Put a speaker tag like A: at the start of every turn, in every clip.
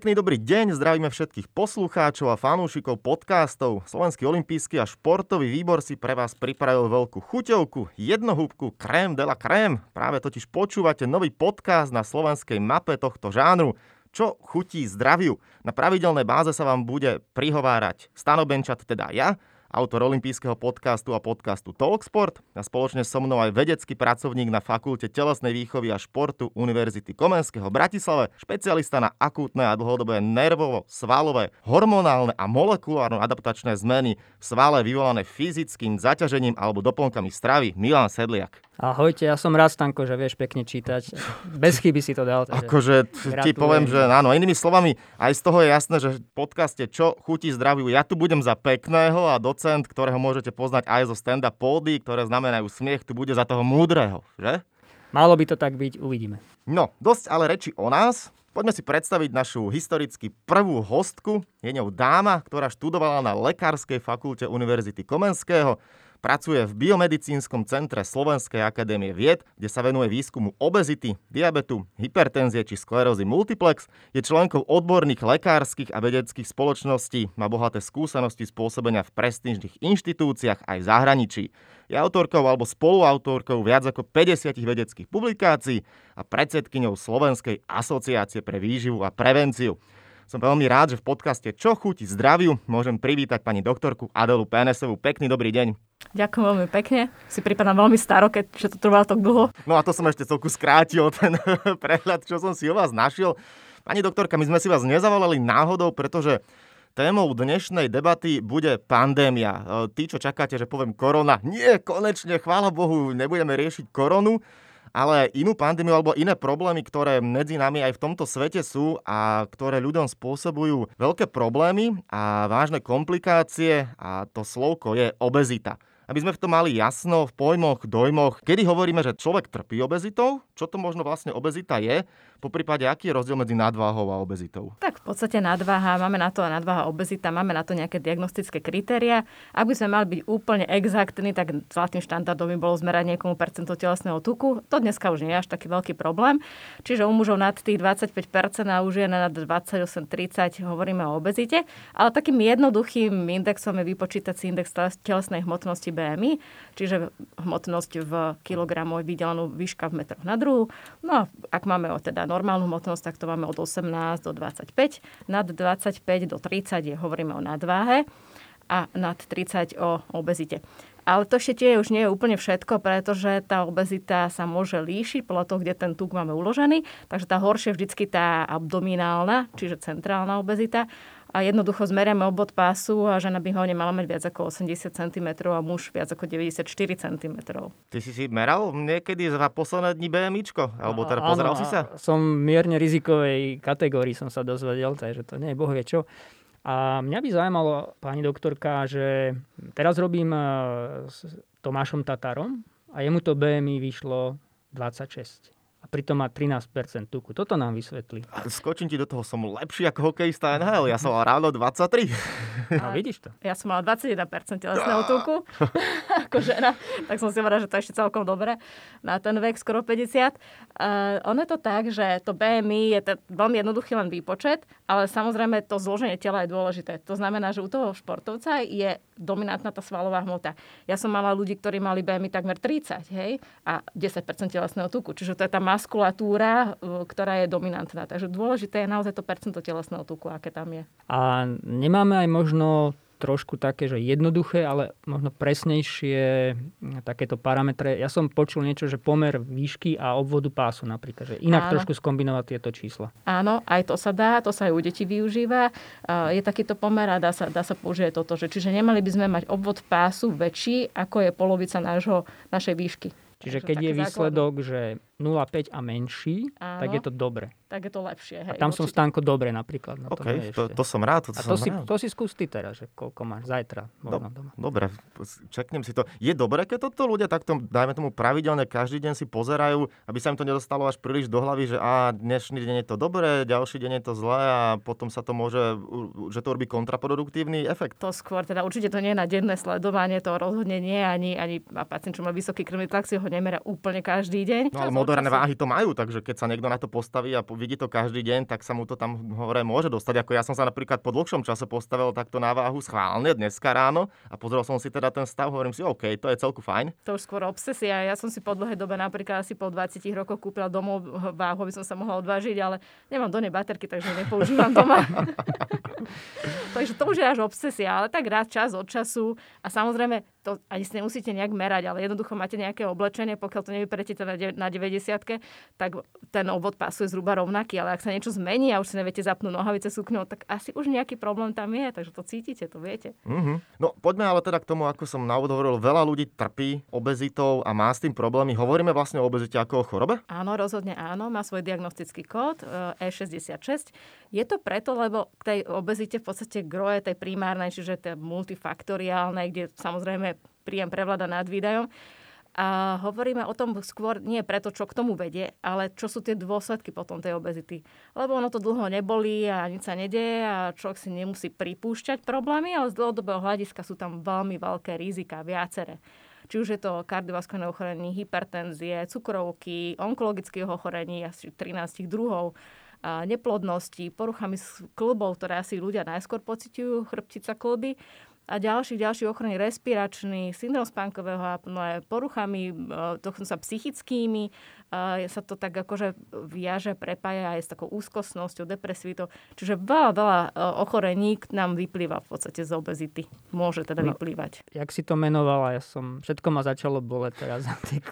A: Pekný dobrý deň, zdravíme všetkých poslucháčov a fanúšikov podcastov. Slovenský olimpijský a športový výbor si pre vás pripravil veľkú chuťovku, jednohúbku krém de la krém. Práve totiž počúvate nový podcast na slovenskej mape tohto žánru čo chutí zdraviu. Na pravidelnej báze sa vám bude prihovárať Stano Benčat, teda ja, autor olympijského podcastu a podcastu Talksport a spoločne so mnou aj vedecký pracovník na Fakulte telesnej výchovy a športu Univerzity Komenského v Bratislave, špecialista na akútne a dlhodobé nervovo, svalové, hormonálne a molekulárno adaptačné zmeny v svale vyvolané fyzickým zaťažením alebo doplnkami stravy Milan Sedliak.
B: Ahojte, ja som rád, Stanko, že vieš pekne čítať. Bez chyby si to dal.
A: Akože ti poviem, že áno, inými slovami, aj z toho je jasné, že v podcaste Čo chutí zdraviu, ja tu budem za pekného a docent, ktorého môžete poznať aj zo stand-up pódy, ktoré znamenajú smiech, tu bude za toho múdreho, že?
B: Malo by to tak byť, uvidíme.
A: No, dosť ale reči o nás. Poďme si predstaviť našu historicky prvú hostku. Je ňou dáma, ktorá študovala na Lekárskej fakulte Univerzity Komenského Pracuje v Biomedicínskom centre Slovenskej akadémie vied, kde sa venuje výskumu obezity, diabetu, hypertenzie či sklerózy multiplex. Je členkou odborných lekárskych a vedeckých spoločností, má bohaté skúsenosti spôsobenia v prestížnych inštitúciách aj v zahraničí. Je autorkou alebo spoluautorkou viac ako 50 vedeckých publikácií a predsedkyňou Slovenskej asociácie pre výživu a prevenciu. Som veľmi rád, že v podcaste Čo chutí zdraviu môžem privítať pani doktorku Adelu Pénesovú. Pekný dobrý deň.
C: Ďakujem veľmi pekne. Si prípadám veľmi staro, keď to trvalo tak dlho.
A: No a to som ešte celku skrátil, ten prehľad, čo som si o vás našiel. Pani doktorka, my sme si vás nezavolali náhodou, pretože témou dnešnej debaty bude pandémia. E, tí, čo čakáte, že poviem korona, nie, konečne, chvála Bohu, nebudeme riešiť koronu ale inú pandémiu alebo iné problémy, ktoré medzi nami aj v tomto svete sú a ktoré ľuďom spôsobujú veľké problémy a vážne komplikácie a to slovko je obezita. Aby sme v tom mali jasno v pojmoch, dojmoch, kedy hovoríme, že človek trpí obezitou, čo to možno vlastne obezita je po prípade, aký je rozdiel medzi nadváhou a obezitou?
C: Tak v podstate nadváha, máme na to nadváha obezita, máme na to nejaké diagnostické kritéria. Ak by sme mali byť úplne exaktní, tak zlatým štandardom by bolo zmerať niekomu percento telesného tuku. To dneska už nie je až taký veľký problém. Čiže u mužov nad tých 25% a u žien nad 28-30 hovoríme o obezite. Ale takým jednoduchým indexom je vypočítať si index telesnej hmotnosti BMI, čiže hmotnosť v kilogramoch vydelenú výška v metroch na druhu. No a ak máme o teda normálnu hmotnosť, tak to máme od 18 do 25. Nad 25 do 30 je, hovoríme o nadváhe a nad 30 o obezite. Ale to ešte tie už nie je úplne všetko, pretože tá obezita sa môže líšiť podľa toho, kde ten tuk máme uložený. Takže tá horšia vždycky tá abdominálna, čiže centrálna obezita a jednoducho zmeriame obvod pásu a žena by ho nemala mať viac ako 80 cm a muž viac ako 94 cm.
A: Ty si si meral niekedy za posledné dni BMIčko? Alebo teda pozeral si sa?
B: Som mierne rizikovej kategórii som sa dozvedel, takže to nie je boh vie čo. A mňa by zaujímalo, pani doktorka, že teraz robím e, s Tomášom Tatarom a jemu to BMI vyšlo 26 a pritom má 13% tuku. Toto nám vysvetlí.
A: Skočím ti do toho, som lepší ako hokejista NHL. Ja som mal ráno 23.
B: No vidíš to.
C: Ja som mala 21% telesného tuku ako žena, tak som si hovorila, že to je ešte celkom dobre na ten vek, skoro 50. Uh, ono je to tak, že to BMI je to veľmi jednoduchý len výpočet, ale samozrejme to zloženie tela je dôležité. To znamená, že u toho športovca je dominantná tá svalová hmota. Ja som mala ľudí, ktorí mali BMI takmer 30, hej, a 10% telesného tuku. Čiže to je tá maskulatúra, e, ktorá je dominantná. Takže dôležité je naozaj to percento telesného tuku, aké tam je.
B: A nemáme aj možno trošku také, že jednoduché, ale možno presnejšie takéto parametre. Ja som počul niečo, že pomer výšky a obvodu pásu napríklad, že inak Áno. trošku skombinovať tieto čísla.
C: Áno, aj to sa dá, to sa aj u detí využíva. Je takýto pomer a dá sa, dá sa použiť toto. Že, čiže nemali by sme mať obvod pásu väčší, ako je polovica nášho, našej výšky.
B: Čiže keď je výsledok, základný. že 0,5 a menší, Áno. tak je to dobre.
C: Tak je to lepšie. Hej,
B: a tam určite. som stánko dobre napríklad. Na
A: OK, to, to, som rád. To,
B: a
A: to,
B: si,
A: rád.
B: to si skús ty teraz, že koľko máš zajtra. Do, doma.
A: Dobre, čeknem si to. Je dobré, keď toto ľudia takto, dajme tomu pravidelne, každý deň si pozerajú, aby sa im to nedostalo až príliš do hlavy, že a dnešný deň je to dobré, ďalší deň je to zlé a potom sa to môže, že to robí kontraproduktívny efekt.
C: To skôr, teda určite to nie je na denné sledovanie, to rozhodne nie, ani, ani a pacient, čo má vysoký krvný tlak, si ho nemeria úplne každý deň.
A: No ale Vydorané váhy to majú, takže keď sa niekto na to postaví a vidí to každý deň, tak sa mu to tam hore môže dostať. Ako ja som sa napríklad po dlhšom čase postavil takto na váhu schválne dneska ráno a pozrel som si teda ten stav, hovorím si, OK, to je celku fajn.
C: To už skôr obsesia. Ja som si po dlhej dobe napríklad asi po 20 rokoch kúpila domov váhu, aby som sa mohla odvážiť, ale nemám do nej baterky, takže nepoužívam doma. takže to už je až obsesia, ale tak rád čas od času a samozrejme to ani si nemusíte nejak merať, ale jednoducho máte nejaké oblečenie, pokiaľ to nevyperete teda na 90 tak ten obvod pasuje zhruba rovnaký, ale ak sa niečo zmení a už si neviete zapnúť nohavice sukňou, tak asi už nejaký problém tam je, takže to cítite, to viete.
A: Mm-hmm. No poďme ale teda k tomu, ako som na úvod hovoril, veľa ľudí trpí obezitou a má s tým problémy. Hovoríme vlastne o obezite ako o chorobe?
C: Áno, rozhodne áno, má svoj diagnostický kód E66. Je to preto, lebo k tej obezite v podstate groje tej primárnej, čiže tej multifaktoriálnej, kde samozrejme príjem prevláda nad výdajom. A hovoríme o tom skôr nie preto, čo k tomu vedie, ale čo sú tie dôsledky potom tej obezity. Lebo ono to dlho nebolí a nič sa nedeje a človek si nemusí pripúšťať problémy, ale z dlhodobého hľadiska sú tam veľmi veľké rizika, viaceré. Či už je to kardiovaskulárne ochorenie, hypertenzie, cukrovky, onkologických ochorení, asi 13 druhov, neplodnosti, poruchami klbov, ktoré asi ľudia najskôr pociťujú, chrbtica klby a ďalších, ďalších ochrany respiračný, syndrom spánkového apnoe, poruchami, e, sa psychickými, sa to tak akože viaže, prepája aj s takou úzkostnosťou, depresivitou. Čiže veľa, veľa e, ochorení nám vyplýva v podstate z obezity. Môže teda no, vyplývať.
B: Jak si to menovala, ja som, všetko ma začalo boleť teraz za tie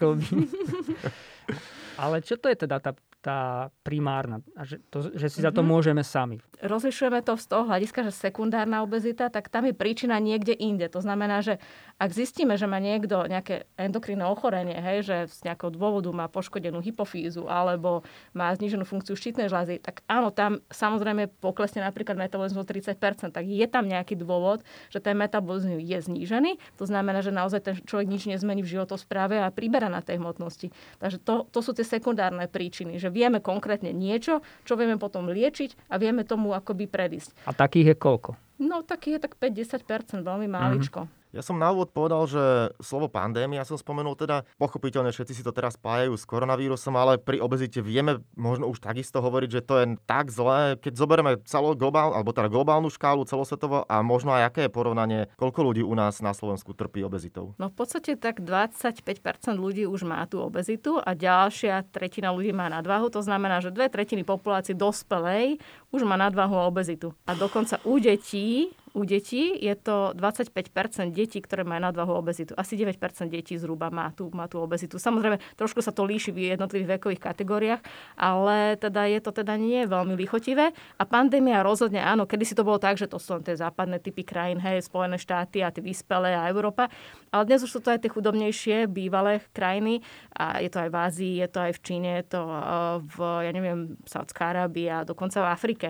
B: Ale čo to je teda tá tá primárna, a že, to, že si za to mhm. môžeme sami.
C: Rozlišujeme to z toho hľadiska, že sekundárna obezita, tak tam je príčina niekde inde. To znamená, že ak zistíme, že má niekto nejaké endokrinné ochorenie, hej, že z nejakého dôvodu má poškodenú hypofízu alebo má zníženú funkciu štítnej žľazy, tak áno, tam samozrejme poklesne napríklad metabolizmus 30%, tak je tam nejaký dôvod, že ten metabolizmus je znížený. To znamená, že naozaj ten človek nič nezmení v životospráve a príbera na tej hmotnosti. Takže to, to sú tie sekundárne príčiny, že vieme konkrétne niečo, čo vieme potom liečiť a vieme tomu akoby predísť.
B: A takých je koľko?
C: No, takých je tak 5-10%, veľmi máličko. Mm-hmm.
A: Ja som na úvod povedal, že slovo pandémia som spomenul teda, pochopiteľne všetci si to teraz spájajú s koronavírusom, ale pri obezite vieme možno už takisto hovoriť, že to je tak zlé, keď zoberieme celú globál, alebo teda globálnu škálu celosvetovo a možno aj aké je porovnanie, koľko ľudí u nás na Slovensku trpí obezitou.
C: No v podstate tak 25% ľudí už má tú obezitu a ďalšia tretina ľudí má nadvahu, to znamená, že dve tretiny populácie dospelej už má nadvahu a obezitu. A dokonca u detí u detí je to 25% detí, ktoré majú nadvahu obezitu. Asi 9% detí zhruba má tú, má tú obezitu. Samozrejme, trošku sa to líši v jednotlivých vekových kategóriách, ale teda je to teda nie veľmi lichotivé. A pandémia rozhodne áno, kedy si to bolo tak, že to sú tie západné typy krajín, hej, Spojené štáty a tie vyspelé a Európa. Ale dnes už sú to aj tie chudobnejšie bývalé krajiny a je to aj v Ázii, je to aj v Číne, je to eh, v, ja neviem, Saudská Arábia dokonca v Afrike.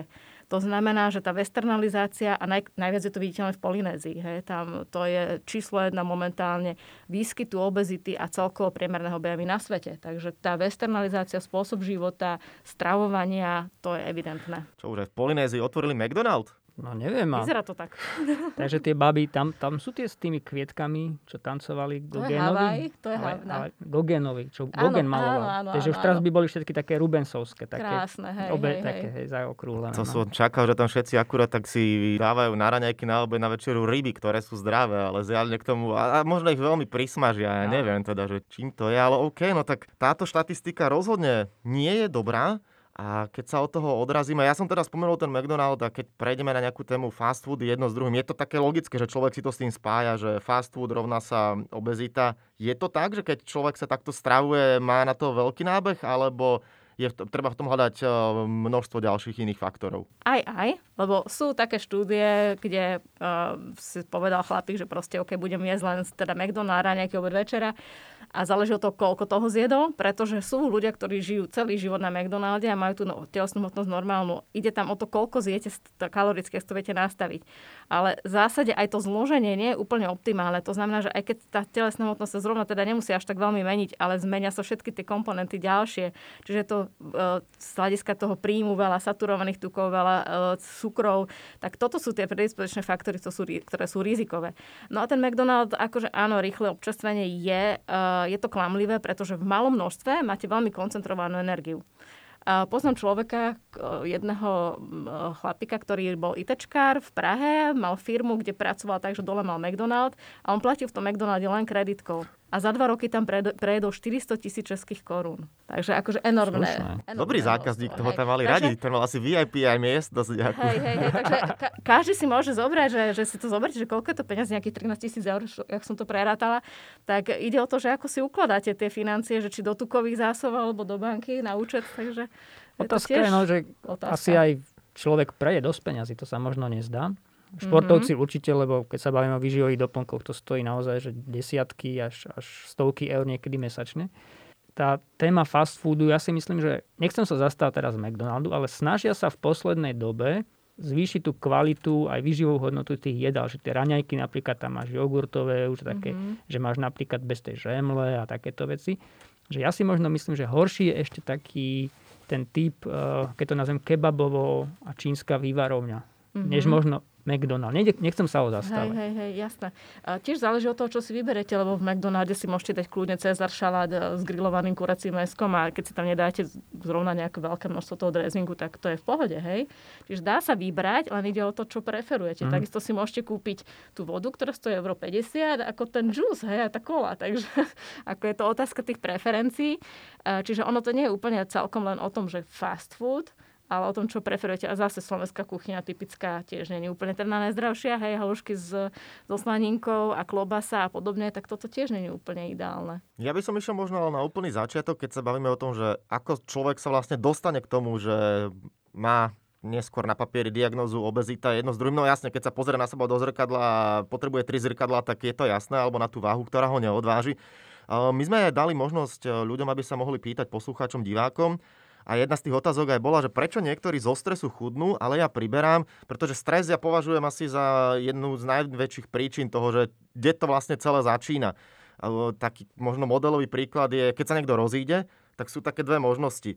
C: To znamená, že tá westernalizácia, a naj, najviac je to viditeľné v Polynézii, hej, tam to je číslo jedna momentálne výskytu obezity a celkovo priemerného BMI na svete. Takže tá westernalizácia, spôsob života, stravovania, to je evidentné.
A: Čo už aj v Polynézii otvorili McDonald?
B: No neviem.
C: Vyzerá to tak.
B: Takže tie baby, tam, tam sú tie s tými kvietkami, čo tancovali
C: Gogenovi. To je Havaj,
B: ale, ale Gogenovi, čo áno, Gogen maloval. Áno, áno, Takže áno, už teraz by boli všetky také rubensovské. Také,
C: Krásne, hej,
B: obe,
C: hej,
B: také, hej, zaokrúhlené.
A: To no. som čakal, že tam všetci akurát tak si dávajú na raňajky na obe na večeru ryby, ktoré sú zdravé, ale zjavne k tomu, a, a možno ich veľmi prismažia, ja neviem teda, že čím to je, ale OK, no tak táto štatistika rozhodne nie je dobrá, a keď sa od toho odrazíme, ja som teda spomenul ten McDonald a keď prejdeme na nejakú tému fast food jedno s druhým, je to také logické, že človek si to s tým spája, že fast food rovná sa obezita. Je to tak, že keď človek sa takto stravuje, má na to veľký nábeh, alebo je treba v tom hľadať eh, množstvo ďalších iných faktorov.
C: Aj, aj, lebo sú také štúdie, kde uh, si povedal chlapík, že proste OK, budem jesť len teda McDonald's nejaký obed večera a záleží od toho, koľko toho zjedol, pretože sú ľudia, ktorí žijú celý život na McDonalde a majú tú no, telesnú hmotnosť normálnu. Ide tam o to, koľko zjete kalorické, to viete nastaviť. Ale v zásade aj to zloženie nie je úplne optimálne. To znamená, že aj keď tá telesná hmotnosť sa zrovna teda nemusí až tak veľmi meniť, ale zmenia sa všetky tie komponenty ďalšie. Čiže to z hľadiska toho príjmu veľa saturovaných tukov, veľa cukrov, tak toto sú tie predispozičné faktory, ktoré sú rizikové. No a ten McDonald, akože áno, rýchle občerstvenie je, je to klamlivé, pretože v malom množstve máte veľmi koncentrovanú energiu. Poznám človeka, jedného chlapika, ktorý bol ITčkár v Prahe, mal firmu, kde pracoval tak, že dole mal McDonald a on platil v tom McDonalde len kreditkou a za dva roky tam prejedol 400 tisíc českých korún. Takže akože enormné. enormné
A: Dobrý zákazník, toho tam mali radi. Ten mal asi VIP aj miest. Dosť
C: hej, hej, hej, takže ka- každý si môže zobrať, že, že si to zoberte, že koľko je to peniaz, nejakých 13 tisíc eur, jak som to prerátala. Tak ide o to, že ako si ukladáte tie financie, že či do tukových zásob alebo do banky na účet. Takže
B: otázka je, je no, že otázka. asi aj človek preje dosť peňazí, to sa možno nezdá. Športovci mm-hmm. určite, lebo keď sa bavíme o výživových doplnkoch, to stojí naozaj že desiatky až, až stovky eur niekedy mesačne. Tá téma fast foodu, ja si myslím, že nechcem sa zastávať teraz McDonaldu, ale snažia sa v poslednej dobe zvýšiť tú kvalitu aj výživovú hodnotu tých jedál, že tie raňajky napríklad tam máš jogurtové, už také, mm-hmm. že máš napríklad bez tej žemle a takéto veci. Že ja si možno myslím, že horší je ešte taký ten typ, eh, keď to nazvem kebabovo a čínska vývarovňa, mm-hmm. než možno McDonald. Nechcem sa ho zastávať.
C: Hej, hej, hej, jasné. A tiež záleží od toho, čo si vyberete, lebo v McDonalde si môžete dať kľudne Cezar šalát e, s grillovaným kuracím meskom a keď si tam nedáte zrovna nejaké veľké množstvo toho dressingu, tak to je v pohode, hej. Čiže dá sa vybrať, len ide o to, čo preferujete. Mm. Takisto si môžete kúpiť tú vodu, ktorá stojí euro 50, ako ten juice, hej, a tá kola. Takže ako je to otázka tých preferencií. E, čiže ono to nie je úplne celkom len o tom, že fast food, ale o tom, čo preferujete. A zase slovenská kuchyňa typická tiež nie je úplne teda najzdravšia, hej, halušky s, so slaninkou a klobasa a podobne, tak toto tiež nie je úplne ideálne.
A: Ja by som išiel možno na úplný začiatok, keď sa bavíme o tom, že ako človek sa vlastne dostane k tomu, že má neskôr na papieri diagnózu obezita jedno s druhým. No jasne, keď sa pozrie na seba do zrkadla a potrebuje tri zrkadla, tak je to jasné, alebo na tú váhu, ktorá ho neodváži. My sme dali možnosť ľuďom, aby sa mohli pýtať poslucháčom, divákom, a jedna z tých otázok aj bola, že prečo niektorí zo stresu chudnú, ale ja priberám, pretože stres ja považujem asi za jednu z najväčších príčin toho, že kde to vlastne celé začína. Taký možno modelový príklad je, keď sa niekto rozíde, tak sú také dve možnosti.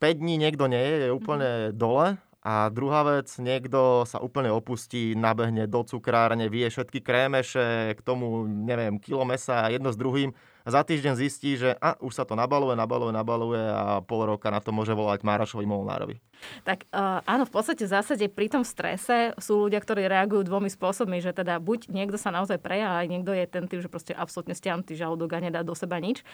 A: 5 dní niekto nie je, je úplne mm-hmm. dole a druhá vec, niekto sa úplne opustí, nabehne do cukrárne, vie všetky krémeše, k tomu, neviem, kilo mesa jedno s druhým a za týždeň zistí, že a, už sa to nabaluje, nabaluje, nabaluje a pol roka na to môže volať Márašovi Molnárovi.
C: Tak uh, áno, v podstate v zásade pri tom strese sú ľudia, ktorí reagujú dvomi spôsobmi, že teda buď niekto sa naozaj preja, a niekto je ten typ, že proste absolútne stiahnutý žalúdok a nedá do seba nič.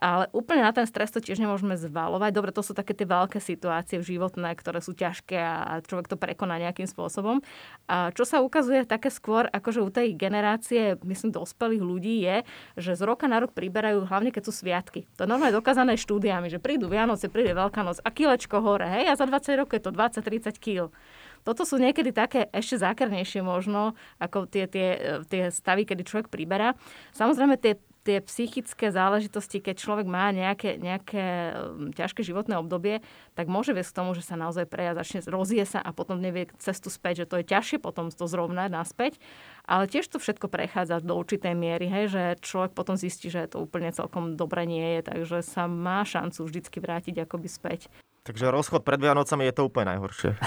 C: Ale úplne na ten stres to tiež nemôžeme zvalovať. Dobre, to sú také tie veľké situácie životné, ktoré sú ťažké a človek to prekoná nejakým spôsobom. A čo sa ukazuje také skôr, akože u tej generácie, myslím, dospelých ľudí je, že z roka na rok priberajú, hlavne keď sú sviatky. To je normálne dokázané štúdiami, že prídu Vianoce, príde Veľká noc a kilečko hore, hej, a za 20 rokov je to 20-30 kg. Toto sú niekedy také ešte zákernejšie možno, ako tie, tie, tie stavy, kedy človek priberá. Samozrejme, tie tie psychické záležitosti, keď človek má nejaké, nejaké ťažké životné obdobie, tak môže viesť k tomu, že sa naozaj preja začne, rozie sa a potom nevie cestu späť, že to je ťažšie potom to zrovnať naspäť. Ale tiež to všetko prechádza do určitej miery, hej, že človek potom zistí, že to úplne celkom dobre nie je, takže sa má šancu vždycky vrátiť akoby späť.
A: Takže rozchod pred Vianocami je to úplne najhoršie.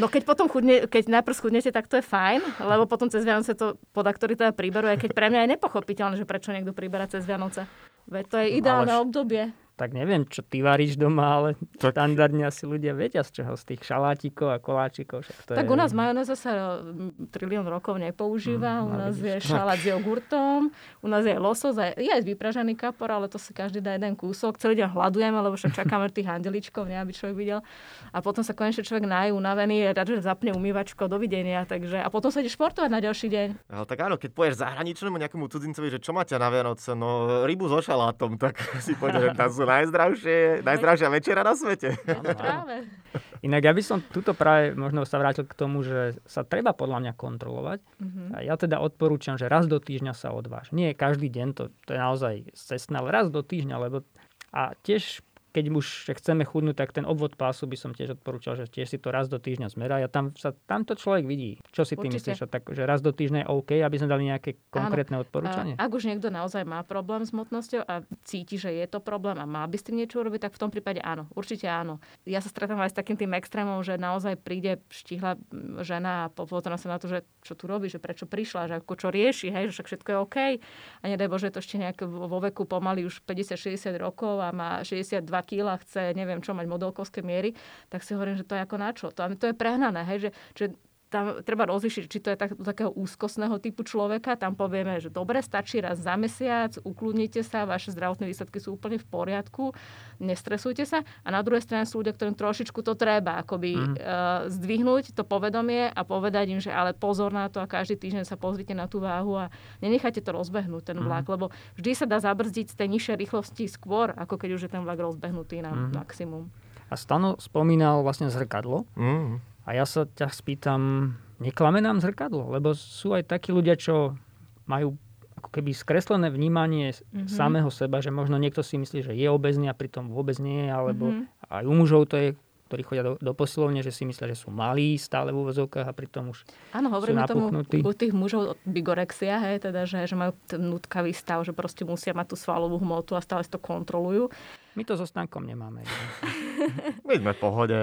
C: No keď potom chudne, keď najprv schudnete, tak to je fajn, lebo potom cez Vianoce to podaktorí teda príberú, aj keď pre mňa je nepochopiteľné, že prečo niekto príbera cez Vianoce. Veď to je ideálne Ale... obdobie
B: tak neviem, čo ty varíš doma, ale tak... štandardne asi ľudia vedia z čoho, z tých šalátikov a koláčikov. Však to
C: tak
B: je...
C: u nás majonéza sa trilión rokov nepoužíva, mm, u nás je šalát s jogurtom, u nás je losos, a je aj vypražený kapor, ale to si každý dá jeden kúsok. Celý deň hľadujeme, lebo však čakáme tých andeličkov, aby človek videl. A potom sa konečne človek nají unavený, rád, že zapne umývačko, dovidenia. Takže, a potom sa ide športovať na ďalší deň.
A: Ale tak áno, keď poješ zahraničnému nejakému cudzincovi, že čo máte na Vianoce, no rybu so šalátom, tak si povedal, že najzdravšie, najzdravšia večera na svete.
C: No, práve.
B: Inak ja by som tuto práve možno sa vrátil k tomu, že sa treba podľa mňa kontrolovať. Mm-hmm. A ja teda odporúčam, že raz do týždňa sa odváž. Nie každý deň, to, to je naozaj cestné, ale raz do týždňa, lebo a tiež keď už chceme chudnúť, tak ten obvod pásu by som tiež odporúčal, že tiež si to raz do týždňa zmerá. A tam sa tamto človek vidí. Čo si ty Určite. myslíš? Tak, že raz do týždňa je OK, aby sme dali nejaké konkrétne Áno. odporúčanie?
C: Ak už niekto naozaj má problém s hmotnosťou a cíti, že je to problém a má by s tým niečo urobiť, tak v tom prípade áno. Určite áno. Ja sa stretám aj s takým tým extrémom, že naozaj príde štihla žena a pozná sa na to, že čo tu robí, že prečo prišla, že ako čo rieši, hej, že však všetko je OK. A nedaj Bože, to ešte nejak vo veku pomaly už 50-60 rokov a má 62 kg, chce neviem čo mať modelkovské miery, tak si hovorím, že to je ako na čo. To, to je prehnané, hej, že, že tam treba rozlišiť, či to je tak, takého úzkostného typu človeka. Tam povieme, že dobre, stačí raz za mesiac, ukludnite sa, vaše zdravotné výsledky sú úplne v poriadku, nestresujte sa. A na druhej strane sú ľudia, ktorým trošičku to treba akoby mm. uh, zdvihnúť to povedomie a povedať im, že ale pozor na to a každý týždeň sa pozrite na tú váhu a nenechajte to rozbehnúť ten vlak, mm. lebo vždy sa dá zabrzdiť z tej nižšej rýchlosti skôr, ako keď už je ten vlak rozbehnutý na mm. maximum.
B: A Stano spomínal vlastne zrkadlo. Mm. A ja sa ťa spýtam, neklame nám zrkadlo? Lebo sú aj takí ľudia, čo majú ako keby skreslené vnímanie mm-hmm. samého seba, že možno niekto si myslí, že je obezný a pritom vôbec nie, alebo mm-hmm. aj u mužov to je, ktorí chodia do, do posilovne, že si myslia, že sú malí stále v úvozovkách a pritom už
C: Áno, hovoríme tomu u tých mužov bigorexia, hej, teda, že, že majú ten nutkavý stav, že proste musia mať tú svalovú hmotu a stále si to kontrolujú.
B: My to so stankom nemáme.
A: My sme v pohode.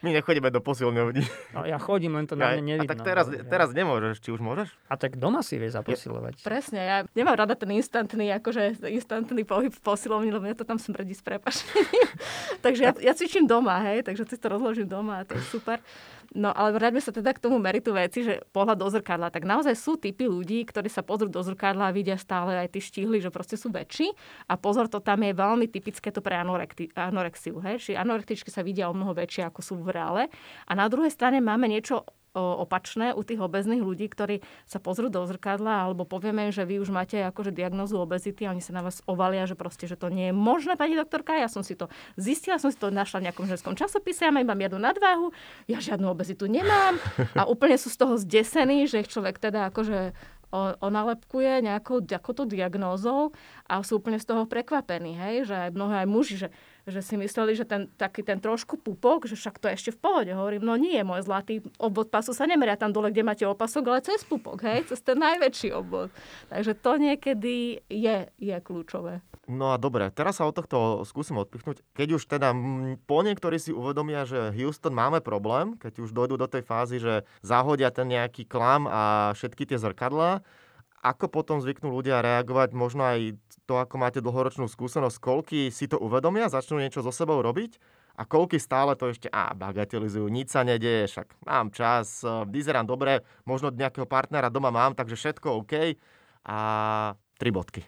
A: My nechodíme do posilňovní.
B: No, ja chodím, len to na mňa nevidno.
A: A tak teraz, teraz nemôžeš, či už môžeš?
B: A tak doma si vieš zaposilovať.
C: Presne, ja nemám rada ten instantný, akože instantný pohyb v posilovni, lebo mňa to tam smrdí s prepašením. takže ja, ja cvičím doma, hej, takže si to rozložím doma a to je super. No ale vráťme sa teda k tomu meritu veci, že pohľad do zrkadla. Tak naozaj sú typy ľudí, ktorí sa pozrú do zrkadla a vidia stále aj tie štíhly, že proste sú väčší. A pozor, to tam je veľmi typické to pre anorexiu. Hej? Čiže anorektičky sa vidia o mnoho väčšie, ako sú v reále. A na druhej strane máme niečo opačné u tých obezných ľudí, ktorí sa pozrú do zrkadla alebo povieme, že vy už máte akože diagnozu obezity a oni sa na vás ovalia, že proste, že to nie je možné, pani doktorka. Ja som si to zistila, som si to našla v nejakom ženskom časopise, ja mám jednu nadváhu, ja žiadnu obezitu nemám a úplne sú z toho zdesení, že ich človek teda akože onalepkuje nejakou to diagnózou a sú úplne z toho prekvapení, hej, že aj mnohé aj muži, že že si mysleli, že ten, taký ten trošku pupok, že však to je ešte v pohode. Hovorím, no nie, môj zlatý obvod pasu sa nemeria tam dole, kde máte opasok, ale cez pupok, hej, cez ten najväčší obvod. Takže to niekedy je, je kľúčové.
A: No a dobre, teraz sa od tohto skúsim odpichnúť. Keď už teda po niektorí si uvedomia, že Houston máme problém, keď už dojdú do tej fázy, že zahodia ten nejaký klam a všetky tie zrkadlá, ako potom zvyknú ľudia reagovať, možno aj to, ako máte dlhoročnú skúsenosť, koľky si to uvedomia, začnú niečo so sebou robiť a koľky stále to ešte á, bagatelizujú, nič sa nedieje, však mám čas, e, vyzerám dobre, možno nejakého partnera doma mám, takže všetko OK a tri bodky.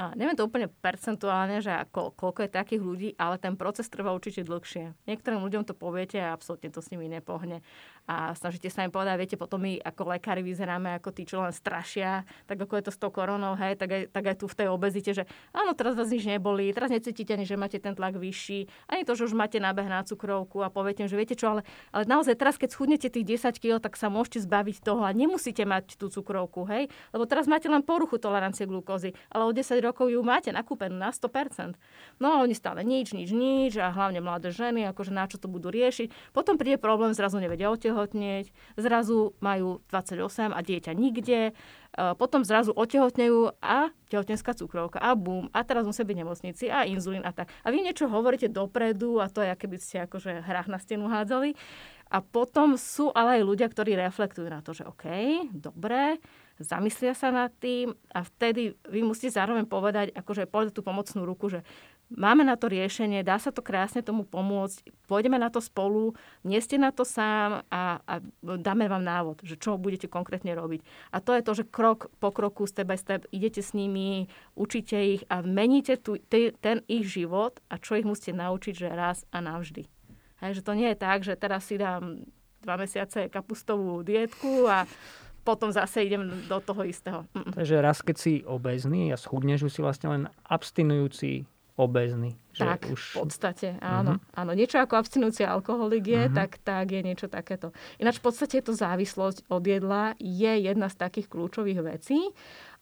C: A neviem to úplne percentuálne, že ako, koľko je takých ľudí, ale ten proces trvá určite dlhšie. Niektorým ľuďom to poviete a absolútne to s nimi nepohne. A snažíte sa im povedať, viete, potom my ako lekári vyzeráme ako tí, čo len strašia, tak ako je to s tou koronou, hej, tak aj, tak aj tu v tej obezite, že áno, teraz vás nič neboli, teraz necítite ani, že máte ten tlak vyšší, ani to, že už máte nábeh na cukrovku a poviete, že viete čo, ale, ale naozaj teraz, keď schudnete tých 10 kg, tak sa môžete zbaviť toho a nemusíte mať tú cukrovku, hej, lebo teraz máte len poruchu tolerancie glukózy, ale o 10 rokov ju máte nakúpenú na 100%. No a oni stále nič, nič, nič a hlavne mladé ženy, akože na čo to budú riešiť. Potom príde problém, zrazu nevedia otehotnieť, zrazu majú 28 a dieťa nikde, e, potom zrazu otehotnejú a tehotenská cukrovka a bum, a teraz musia byť nemocnici a inzulín a tak. A vy niečo hovoríte dopredu a to je, aké by ste akože hrách na stenu hádzali. A potom sú ale aj ľudia, ktorí reflektujú na to, že OK, dobre, zamyslia sa nad tým a vtedy vy musíte zároveň povedať, akože povedať tú pomocnú ruku, že máme na to riešenie, dá sa to krásne tomu pomôcť, pôjdeme na to spolu, nie ste na to sám a, a dáme vám návod, že čo budete konkrétne robiť. A to je to, že krok po kroku, step by step, idete s nimi, učíte ich a meníte tu, te, ten ich život a čo ich musíte naučiť, že raz a navždy. Hej, že to nie je tak, že teraz si dám dva mesiace kapustovú dietku a potom zase idem do toho istého.
B: Takže raz, keď si obezný a schudneš, už si vlastne len abstinujúci obezný.
C: Že tak, už... v podstate, áno. Uh-huh. áno. Niečo ako abstinúcia alkoholik je, uh-huh. tak, tak je niečo takéto. Ináč v podstate to závislosť od jedla je jedna z takých kľúčových vecí,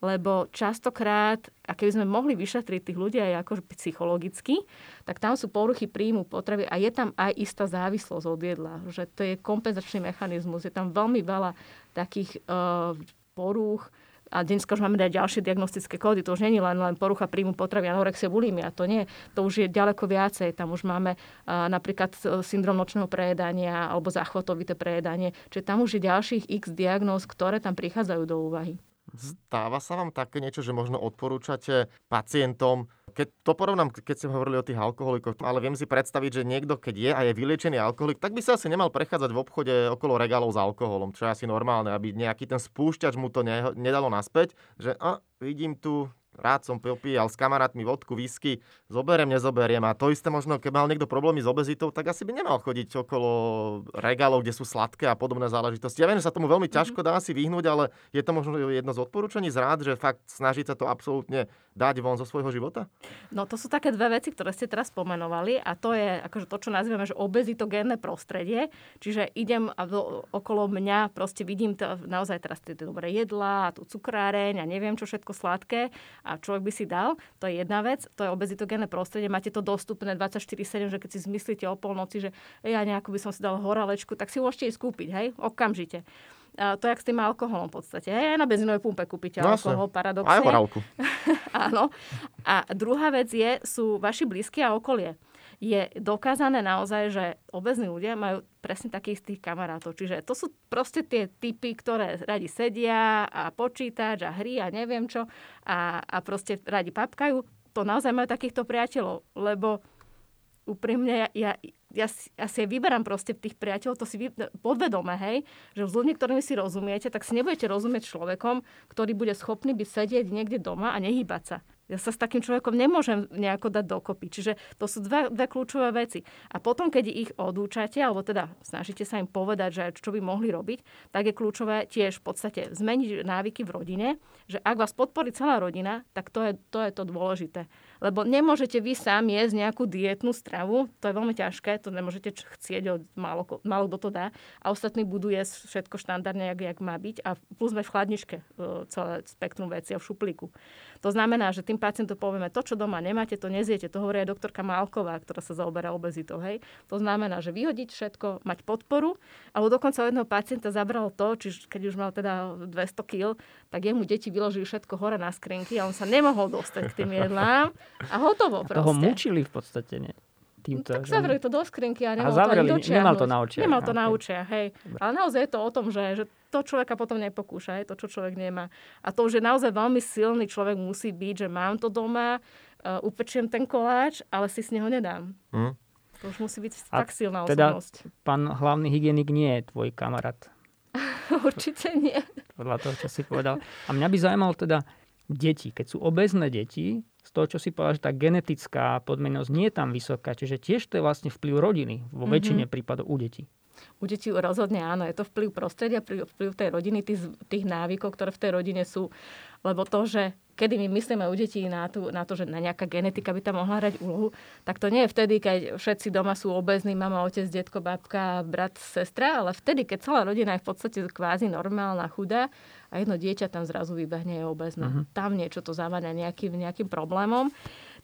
C: lebo častokrát, a keby sme mohli vyšetriť tých ľudí aj ako psychologicky, tak tam sú poruchy príjmu potravy a je tam aj istá závislosť od jedla. Že to je kompenzačný mechanizmus. Je tam veľmi veľa takých uh, porúch, a dneska už máme aj ďalšie diagnostické kódy, to už nie je len, len porucha príjmu potravy, anorexia, bulimia, to nie, to už je ďaleko viacej. Tam už máme uh, napríklad e, syndrom nočného prejedania alebo záchvatovité prejedanie, čiže tam už je ďalších x diagnóz, ktoré tam prichádzajú do úvahy.
A: Stáva sa vám také niečo, že možno odporúčate pacientom, keď to porovnám, keď ste hovorili o tých alkoholikoch, ale viem si predstaviť, že niekto, keď je a je vyliečený alkoholik, tak by sa asi nemal prechádzať v obchode okolo regálov s alkoholom, čo je asi normálne, aby nejaký ten spúšťač mu to ne, nedalo naspäť, že a, vidím tu rád som popíjal s kamarátmi vodku, whisky, zoberiem, nezoberiem. A to isté možno, keď mal niekto problémy s obezitou, tak asi by nemal chodiť okolo regálov, kde sú sladké a podobné záležitosti. Ja viem, že sa tomu veľmi ťažko dá si vyhnúť, ale je to možno jedno z odporúčaní z rád, že fakt snažiť sa to absolútne dať von zo svojho života?
C: No to sú také dve veci, ktoré ste teraz spomenovali a to je akože to, čo nazývame, že obezitogénne prostredie. Čiže idem a okolo mňa proste vidím to, naozaj teraz tie dobré jedlá a tú cukráreň a neviem čo všetko sladké a človek by si dal. To je jedna vec, to je obezitogénne prostredie. Máte to dostupné 24-7, že keď si zmyslíte o polnoci, že ja nejakú by som si dal horalečku, tak si môžete ísť kúpiť, hej, okamžite. A to je jak s tým alkoholom v podstate. Aj na benzínovej pumpe kúpite no, alkohol, paradoxne.
A: Aj horálku.
C: Áno. A druhá vec je, sú vaši blízky a okolie je dokázané naozaj, že obezní ľudia majú presne takých istých kamarátov. Čiže to sú proste tie typy, ktoré radi sedia a počítač a hry a neviem čo a, a proste radi papkajú. To naozaj majú takýchto priateľov, lebo úprimne ja, ja, ja si vyberám proste tých priateľov, to si vy, podvedome, hej, že s ľuďmi, ktorými si rozumiete, tak si nebudete rozumieť človekom, ktorý bude schopný byť sedieť niekde doma a nehýbať sa. Ja sa s takým človekom nemôžem nejako dať dokopy. Čiže to sú dve, dve kľúčové veci. A potom, keď ich odúčate, alebo teda snažíte sa im povedať, že čo by mohli robiť, tak je kľúčové tiež v podstate zmeniť návyky v rodine, že ak vás podporí celá rodina, tak to je to, je to dôležité. Lebo nemôžete vy sám jesť nejakú dietnú stravu, to je veľmi ťažké, to nemôžete chcieť, málo, málo kto to dá. A ostatní budú jesť všetko štandardne, jak, jak má byť. A plus sme v chladničke e, celé spektrum veci a v šuplíku. To znamená, že tým pacientom povieme, to, čo doma nemáte, to neziete. To hovorí aj doktorka Malková, ktorá sa zaoberá obezitou. Hej. To znamená, že vyhodiť všetko, mať podporu, alebo dokonca jedného pacienta zabralo to, či keď už mal teda 200 kg, tak jemu deti vyložili všetko hore na skrinky a on sa nemohol dostať k tým jedlám. A hotovo proste.
B: Toho mučili v podstate, nie?
C: Týmto, tak zavreli to do skrinky a
B: nemal a zavreli, to ani Nemal to na očiach.
C: Nemal to na očiach, hej. Ale naozaj je to o tom, že, že to človeka potom nepokúša, je to, čo človek nemá. A to už je naozaj veľmi silný človek musí byť, že mám to doma, uh, upečiem ten koláč, ale si s neho nedám. Mm. To už musí byť a tak silná
B: teda
C: osobnosť.
B: pán hlavný hygienik nie je tvoj kamarát.
C: Určite nie.
B: Podľa toho, čo si povedal. A mňa by zaujímalo teda deti. Keď sú obezné deti, z toho, čo si povedal, že tá genetická podmenosť nie je tam vysoká, čiže tiež to je vlastne vplyv rodiny vo mm-hmm. väčšine prípadov u detí.
C: U detí rozhodne áno, je to vplyv prostredia, vplyv tej rodiny, tých, tých návykov, ktoré v tej rodine sú. Lebo to, že kedy my myslíme u detí na, tú, na to, že na nejaká genetika by tam mohla hrať úlohu, tak to nie je vtedy, keď všetci doma sú obezní, mama, otec, detko, babka, brat, sestra, ale vtedy, keď celá rodina je v podstate kvázi normálna, chudá a jedno dieťa tam zrazu vybehne je obezné. Uh-huh. Tam niečo to zavania nejakým, nejakým problémom.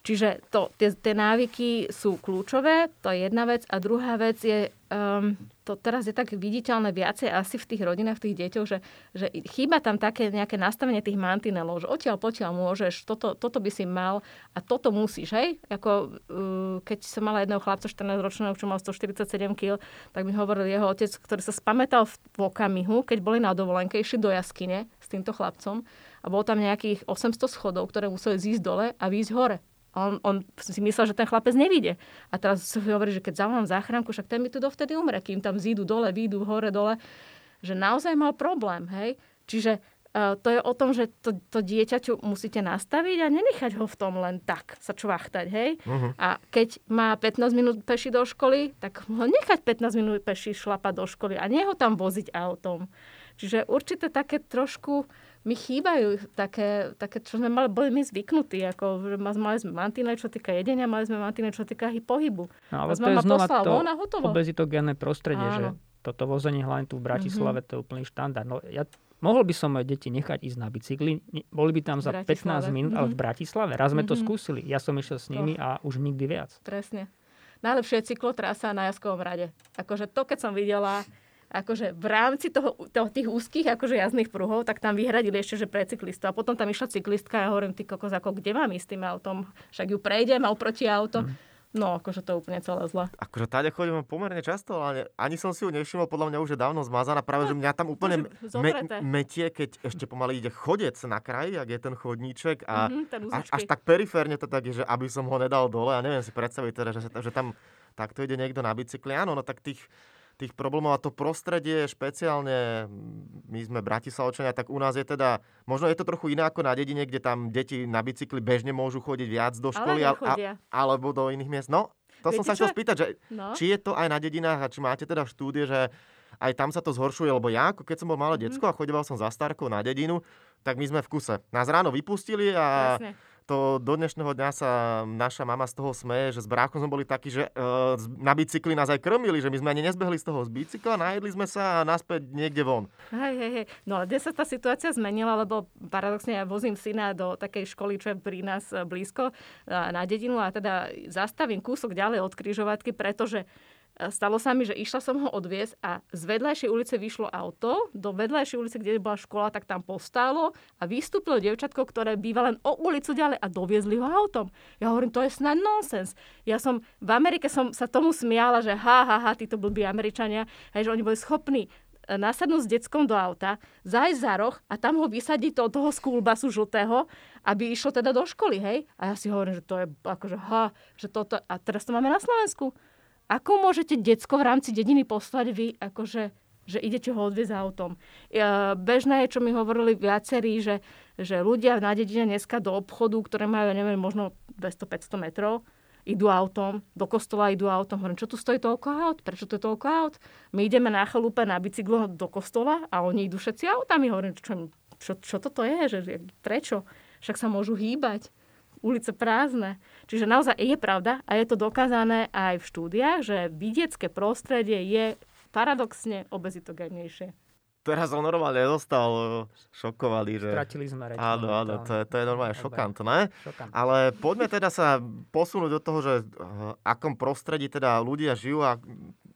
C: Čiže to, tie, tie návyky sú kľúčové, to je jedna vec. A druhá vec je, um, to teraz je tak viditeľné viacej asi v tých rodinách, v tých deťoch, že, že chýba tam také nejaké nastavenie tých mantinelov, že odtiaľ potiaľ môžeš, toto, toto by si mal a toto musíš, hej? Ako, uh, keď som mala jedného chlapca 14-ročného, čo mal 147 kg, tak mi hovoril jeho otec, ktorý sa spamätal v okamihu, keď boli na dovolenke, išli do jaskyne s týmto chlapcom a bolo tam nejakých 800 schodov, ktoré museli zísť dole a výjsť hore. On, on si myslel, že ten chlapec nevíde. A teraz si hovorí, že keď zavolám záchranku, však ten mi tu dovtedy umre, kým tam zídu dole, výjdu hore, dole. Že naozaj mal problém, hej. Čiže uh, to je o tom, že to, to dieťaťu musíte nastaviť a nenechať ho v tom len tak sa čvachtať, hej. Uh-huh. A keď má 15 minút peši do školy, tak ho nechať 15 minút peši šlapať do školy a nie ho tam voziť autom. Čiže určite také trošku mi chýbajú také, také čo sme mali, boli my zvyknutí, ako, mali sme mantine, čo týka jedenia, mali sme mantine, čo týka pohybu.
B: No, ale to je znova to von a hotovo. obezitogénne prostredie, Áno. že toto vozenie hlavne tu v Bratislave, mm-hmm. to je úplný štandard. No, ja, mohol by som moje deti nechať ísť na bicykli, boli by tam za 15 minút, mm-hmm. ale v mhm. Bratislave. Raz sme mm-hmm. to mhm. skúsili, ja som išiel s nimi a už nikdy viac.
C: Presne. Najlepšie je cyklotrasa na Jaskovom rade. Akože to, keď som videla, akože v rámci toho, toho, tých úzkých akože jazdných pruhov, tak tam vyhradili ešte, že pre cyklistov. A potom tam išla cyklistka a ja hovorím, ty kokos, ako kde mám ísť tým autom? Však ju prejdem a oproti auto. Mm. No, akože to úplne celé zle.
A: Akože táde chodím pomerne často, ale ani som si ju nevšimol, podľa mňa už je dávno zmazaná. Práve, no, že mňa tam úplne me- metie, keď ešte pomaly ide chodec na kraji, ak je ten chodníček a mm-hmm, až, až tak periférne to tak je, že aby som ho nedal dole a neviem si predstaviť teda, že, že tam takto ide niekto na bicykli. Áno, no tak tých, tých problémov a to prostredie špeciálne, my sme Bratislavčania, tak u nás je teda, možno je to trochu iné ako na dedine, kde tam deti na bicykli bežne môžu chodiť viac do školy
C: ale
A: a, alebo do iných miest. No, to Viete, som sa chcel spýtať, že no? či je to aj na dedinách a či máte teda štúdie, že aj tam sa to zhoršuje, lebo ja, ako keď som bol malé mhm. decko a chodíval som za starkou na dedinu, tak my sme v kuse. Nás ráno vypustili a Presne to do dnešného dňa sa naša mama z toho smeje, že s bráchom sme boli takí, že uh, na bicykli nás aj krmili, že my sme ani nezbehli z toho z bicykla, najedli sme sa a naspäť niekde von.
C: Hej, hej, hej. No ale kde sa tá situácia zmenila, lebo paradoxne ja vozím syna do takej školy, čo je pri nás e, blízko na dedinu a teda zastavím kúsok ďalej od križovatky, pretože Stalo sa mi, že išla som ho odviesť a z vedľajšej ulice vyšlo auto, do vedľajšej ulice, kde bola škola, tak tam postálo a vystúpilo devčatko, ktoré býva len o ulicu ďalej a doviezli ho autom. Ja hovorím, to je snad nonsens. Ja som, v Amerike som sa tomu smiala, že ha, ha, ha, títo blbí Američania, hej, že oni boli schopní e, nasadnúť s deckom do auta, zájsť za roh a tam ho vysadiť do toho schoolbusu žltého, aby išlo teda do školy, hej. A ja si hovorím, že to je akože ha, že toto, a teraz to máme na Slovensku. Ako môžete decko v rámci dediny poslať vy, akože, že idete ho odviezť autom? Bežné je, čo mi hovorili viacerí, že, že ľudia na dedine dneska do obchodu, ktoré majú, neviem, možno 200-500 metrov, idú autom, do kostola idú autom. Hovorím, čo tu stojí toľko aut? Prečo to je toľko aut? My ideme na chalupe na bicyklo do kostola a oni idú všetci autami. Hovorím, čo, čo, čo toto je? Že, prečo? Však sa môžu hýbať ulice prázdne. Čiže naozaj je pravda a je to dokázané aj v štúdiách, že vidiecké prostredie je paradoxne obezitogennejšie.
A: Teraz on normálne zostal e, šokovaný. Že...
B: Stratili sme reč.
A: Áno, áno, to je, to je normálne šokantné. Šokant. Ale poďme teda sa posunúť do toho, že v akom prostredí teda ľudia žijú a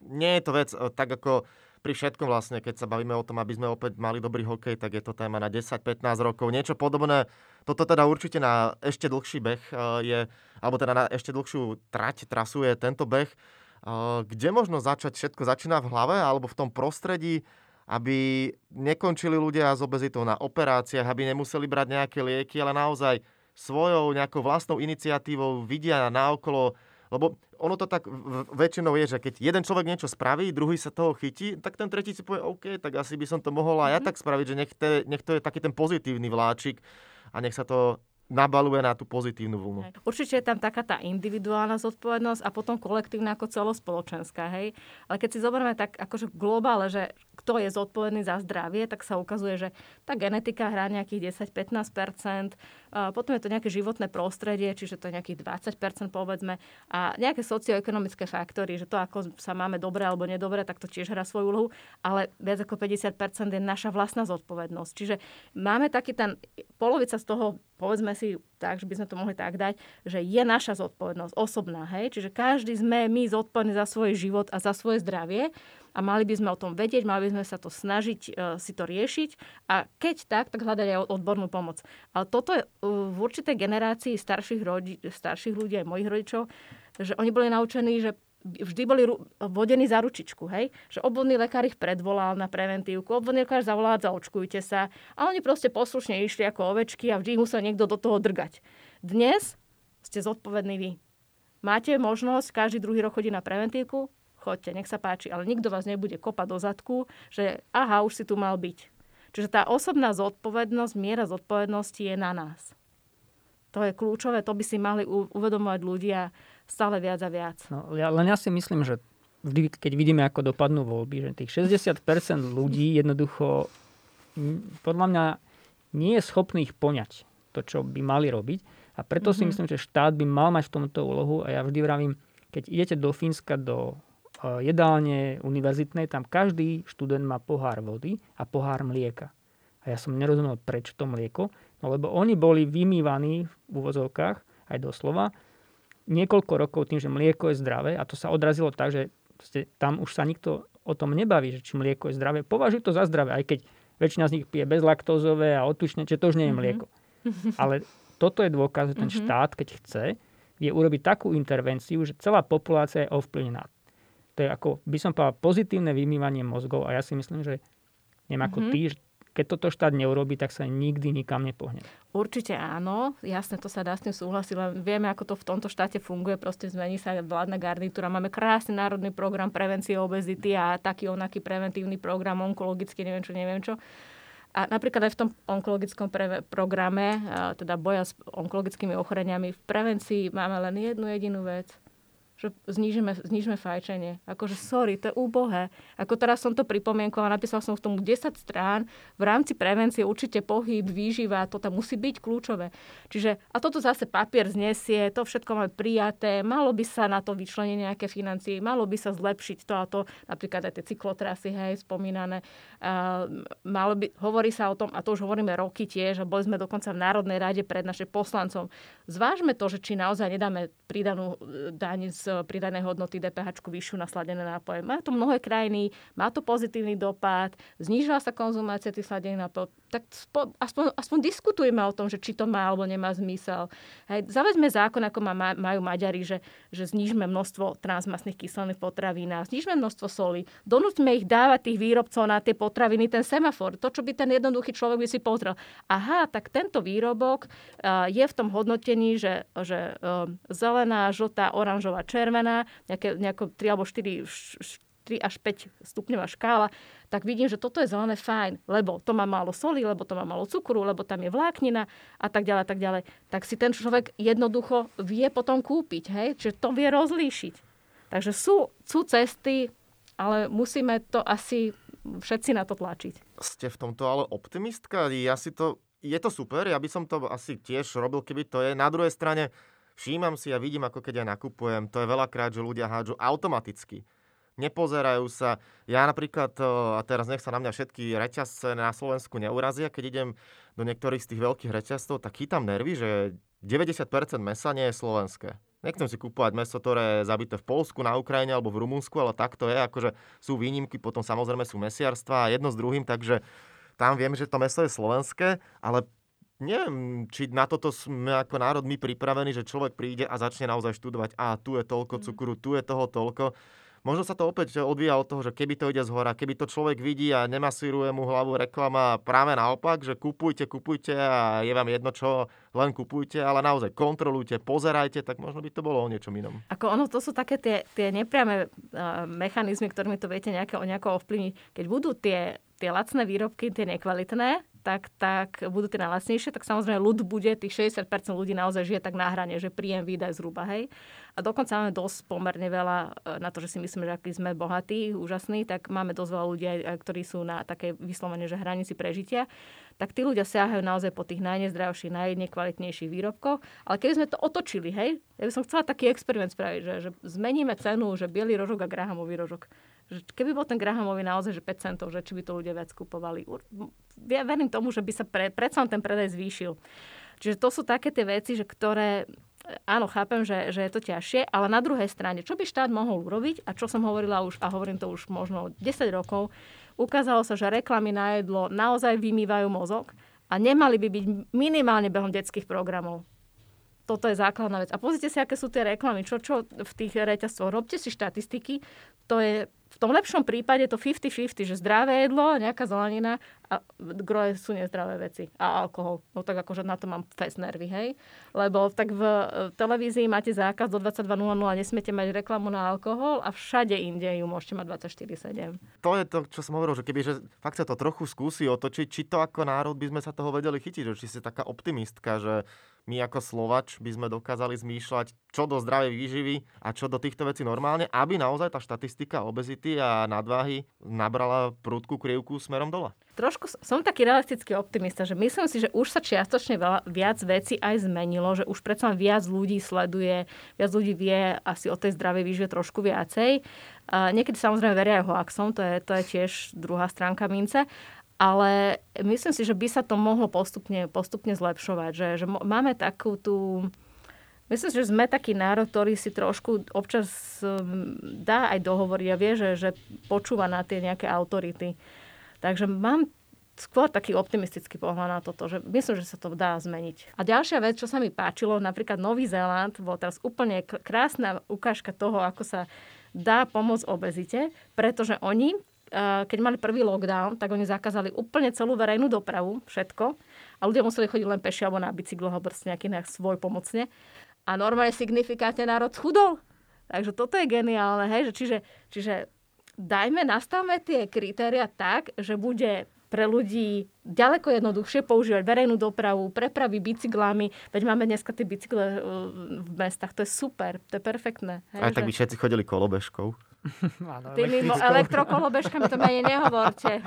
A: nie je to vec e, tak ako pri všetkom vlastne, keď sa bavíme o tom, aby sme opäť mali dobrý hokej, tak je to téma na 10-15 rokov. Niečo podobné toto teda určite na ešte dlhší beh eh, je, alebo teda na ešte dlhšiu trať, trasu je tento beh. Eh, kde možno začať? Všetko začína v hlave alebo v tom prostredí, aby nekončili ľudia s obezitou na operáciách, aby nemuseli brať nejaké lieky, ale naozaj svojou nejakou vlastnou iniciatívou vidia naokolo, lebo ono to tak väčšinou je, že keď jeden človek niečo spraví, druhý sa toho chytí, tak ten tretí si povie, OK, tak asi by som to mohol aj ja mhm. tak spraviť, že nech, te, nech to je taký ten pozitívny vláčik a nech sa to nabaluje na tú pozitívnu vlnu.
C: Určite je tam taká tá individuálna zodpovednosť a potom kolektívna ako celospoločenská. Hej? Ale keď si zoberieme tak akože globále, že kto je zodpovedný za zdravie, tak sa ukazuje, že tá genetika hrá nejakých 10-15%, potom je to nejaké životné prostredie, čiže to je nejakých 20% povedzme, a nejaké socioekonomické faktory, že to, ako sa máme dobre alebo nedobre, tak to tiež hrá svoju úlohu, ale viac ako 50% je naša vlastná zodpovednosť. Čiže máme taký ten, polovica z toho, povedzme si tak, že by sme to mohli tak dať, že je naša zodpovednosť osobná, hej? Čiže každý sme my zodpovední za svoj život a za svoje zdravie a mali by sme o tom vedieť, mali by sme sa to snažiť uh, si to riešiť a keď tak, tak hľadať aj odbornú pomoc. Ale toto je uh, v určitej generácii starších, rodi, starších ľudí, aj mojich rodičov, že oni boli naučení, že vždy boli vodení za ručičku, hej? Že obvodný lekár ich predvolal na preventívku, obvodný lekár zavolal, zaočkujte sa. A oni proste poslušne išli ako ovečky a vždy musel niekto do toho drgať. Dnes ste zodpovední vy. Máte možnosť každý druhý rok chodiť na preventívku, chodte, nech sa páči, ale nikto vás nebude kopať do zadku, že aha, už si tu mal byť. Čiže tá osobná zodpovednosť, miera zodpovednosti je na nás. To je kľúčové, to by si mali uvedomovať ľudia stále viac a viac.
B: No, ja, len ja si myslím, že vždy, keď vidíme, ako dopadnú voľby, že tých 60% ľudí jednoducho podľa mňa nie je schopný ich poňať, to, čo by mali robiť. A preto mm-hmm. si mhm. myslím, že štát by mal mať v tomto úlohu a ja vždy vravím, keď idete do Fínska, do jedálne univerzitnej, tam každý študent má pohár vody a pohár mlieka. A ja som nerozumel, prečo to mlieko, no lebo oni boli vymývaní v úvozovkách, aj doslova, niekoľko rokov tým, že mlieko je zdravé a to sa odrazilo tak, že tam už sa nikto o tom nebaví, že či mlieko je zdravé. Považujú to za zdravé, aj keď väčšina z nich pije bezlaktózové a otučne, že to už nie je mhm. mlieko. Mm-hmm. Ale toto je dôkaz, že ten mm-hmm. štát, keď chce, vie urobiť takú intervenciu, že celá populácia je ovplyvnená. To je ako, by som povedal, pozitívne vymývanie mozgov a ja si myslím, že neviem ako mm-hmm. ty, že keď toto štát neurobi, tak sa nikdy nikam nepohne.
C: Určite áno, jasne, to sa dá s tým súhlasiť, len vieme, ako to v tomto štáte funguje, proste zmení sa vládna garnitúra, máme krásny národný program prevencie obezity a taký onaký preventívny program, onkologický, neviem čo, neviem čo. A napríklad aj v tom onkologickom pre- programe, teda boja s onkologickými ochoreniami, v prevencii máme len jednu jedinú vec – že znižíme, znižíme fajčenie. Akože sorry, to je úbohé. Ako teraz som to pripomienkovala, napísal som v tomu 10 strán. V rámci prevencie určite pohyb, výživa, to tam musí byť kľúčové. Čiže, a toto zase papier znesie, to všetko máme prijaté, malo by sa na to vyčleniť nejaké financie, malo by sa zlepšiť to a to, napríklad aj tie cyklotrasy, hej, spomínané. Uh, malo by, hovorí sa o tom, a to už hovoríme roky tiež, a boli sme dokonca v Národnej rade pred našim poslancom. Zvážme to, že či naozaj nedáme pridanú e, daň z pridanej hodnoty DPH vyššiu na sladené nápoje. Má to mnohé krajiny, má to pozitívny dopad, znížila sa konzumácia tých sladených nápojov. Tak spo, aspoň, aspoň diskutujme o tom, že či to má alebo nemá zmysel. Hej, zaveďme zákon, ako má, majú Maďari, že, že znížme množstvo transmasných kyselín v potravinách, znížme množstvo soli, donúťme ich dávať tých výrobcov na tie potraviny, ten semafor, to, čo by ten jednoduchý človek by si pozrel. Aha, tak tento výrobok uh, je v tom hodnotení, že, že uh, zelená, žltá, oranžová, červená, červená, nejaké, nejako 3 alebo 4, 3 až 5 stupňová škála, tak vidím, že toto je zelené fajn, lebo to má málo soli, lebo to má málo cukru, lebo tam je vláknina a tak ďalej, tak ďalej. Tak si ten človek jednoducho vie potom kúpiť, hej? Čiže to vie rozlíšiť. Takže sú, sú cesty, ale musíme to asi všetci na to tlačiť.
A: Ste v tomto ale optimistka? Ja si to, je to super, ja by som to asi tiež robil, keby to je. Na druhej strane, Všímam si a vidím, ako keď ja nakupujem, to je veľakrát, že ľudia hádžu automaticky. Nepozerajú sa. Ja napríklad, a teraz nech sa na mňa všetky reťazce na Slovensku neurazia, keď idem do niektorých z tých veľkých reťazcov, tak chytám nervy, že 90% mesa nie je slovenské. Nechcem si kúpovať meso, ktoré je zabité v Polsku, na Ukrajine alebo v Rumunsku, ale tak to je, akože sú výnimky, potom samozrejme sú mesiarstva a jedno s druhým, takže tam viem, že to meso je slovenské, ale neviem, či na toto sme ako národ my pripravení, že človek príde a začne naozaj študovať, a tu je toľko mm. cukru, tu je toho toľko. Možno sa to opäť odvíja od toho, že keby to ide z hora, keby to človek vidí a nemasíruje mu hlavu reklama, práve naopak, že kupujte, kupujte a je vám jedno čo, len kupujte, ale naozaj kontrolujte, pozerajte, tak možno by to bolo o niečom inom.
C: Ako ono, to sú také tie, tie nepriame uh, mechanizmy, ktorými to viete nejako, nejako ovplyvniť. Keď budú tie, tie lacné výrobky, tie nekvalitné, tak, tak budú tie najlacnejšie, tak samozrejme ľud bude, tých 60% ľudí naozaj žije tak na hrane, že príjem výdaj zhruba, hej. A dokonca máme dosť pomerne veľa e, na to, že si myslíme, že aký sme bohatí, úžasní, tak máme dosť veľa ľudí, ktorí sú na také vyslovene, že hranici prežitia. Tak tí ľudia siahajú naozaj po tých najnezdravších, najnekvalitnejších výrobkoch. Ale keby sme to otočili, hej, ja by som chcela taký experiment spraviť, že, že zmeníme cenu, že biely rožok a grahamový rožok že keby bol ten Grahamovi naozaj že 5 centov, že či by to ľudia viac kupovali. Ja verím tomu, že by sa pre, predsa ten predaj zvýšil. Čiže to sú také tie veci, že ktoré, áno, chápem, že, že je to ťažšie, ale na druhej strane, čo by štát mohol urobiť, a čo som hovorila už, a hovorím to už možno 10 rokov, ukázalo sa, že reklamy na jedlo naozaj vymývajú mozog a nemali by byť minimálne behom detských programov toto je základná vec. A pozrite si, aké sú tie reklamy, čo, čo v tých reťazcoch. Robte si štatistiky, to je v tom lepšom prípade to 50-50, že zdravé jedlo, nejaká zelenina a groje sú nezdravé veci. A alkohol. No tak akože na to mám fest nervy, hej? Lebo tak v televízii máte zákaz do 22.00 nesmiete mať reklamu na alkohol a všade inde ju môžete mať 24-7.
A: To je to, čo som hovoril, že keby že fakt sa to trochu skúsi otočiť, či to ako národ by sme sa toho vedeli chytiť, že či si taká optimistka, že my ako Slovač by sme dokázali zmýšľať, čo do zdravej výživy a čo do týchto vecí normálne, aby naozaj tá štatistika obezity a nadváhy nabrala prúdku krivku smerom dole?
C: Trošku som taký realistický optimista, že myslím si, že už sa čiastočne veľa, viac vecí aj zmenilo, že už predsa viac ľudí sleduje, viac ľudí vie asi o tej zdravej výžive trošku viacej. A niekedy samozrejme veria aj hoaxom, to je, to je tiež druhá stránka mince ale myslím si, že by sa to mohlo postupne, postupne zlepšovať. Že, že máme takú tú... Myslím si, že sme taký národ, ktorý si trošku občas um, dá aj dohovoriť a vie, že, že počúva na tie nejaké autority. Takže mám skôr taký optimistický pohľad na toto, že myslím, že sa to dá zmeniť. A ďalšia vec, čo sa mi páčilo, napríklad Nový Zéland, bol teraz úplne krásna ukážka toho, ako sa dá pomôcť obezite, pretože oni keď mali prvý lockdown, tak oni zakázali úplne celú verejnú dopravu, všetko. A ľudia museli chodiť len peši alebo na bicykloch alebo nejaký nejak svoj pomocne. A normálne signifikátne národ chudol. Takže toto je geniálne, hej? Že čiže, čiže dajme, nastavme tie kritéria tak, že bude pre ľudí ďaleko jednoduchšie používať verejnú dopravu, prepravy bicyklami, veď máme dneska tie bicykle uh, v mestách, to je super, to je perfektné.
A: Hej, Aj že... tak by všetci chodili kolobežkou.
C: Tými elektrokolobežkami to ani nehovorte.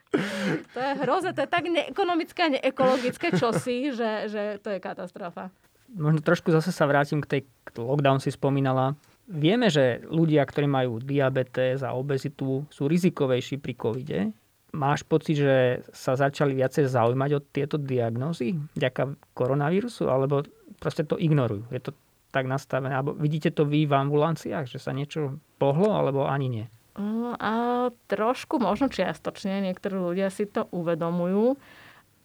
C: to je hroze, to je tak neekonomické a neekologické čosi, že, že to je katastrofa.
B: Možno trošku zase sa vrátim k tej k lockdown si spomínala. Vieme, že ľudia, ktorí majú diabetes a obezitu, sú rizikovejší pri covide. Máš pocit, že sa začali viacej zaujímať o tieto diagnózy vďaka koronavírusu, alebo proste to ignorujú? Je to tak nastavené? Alebo vidíte to vy v ambulanciách, že sa niečo pohlo, alebo ani nie?
C: Mm, a trošku možno čiastočne. Niektorí ľudia si to uvedomujú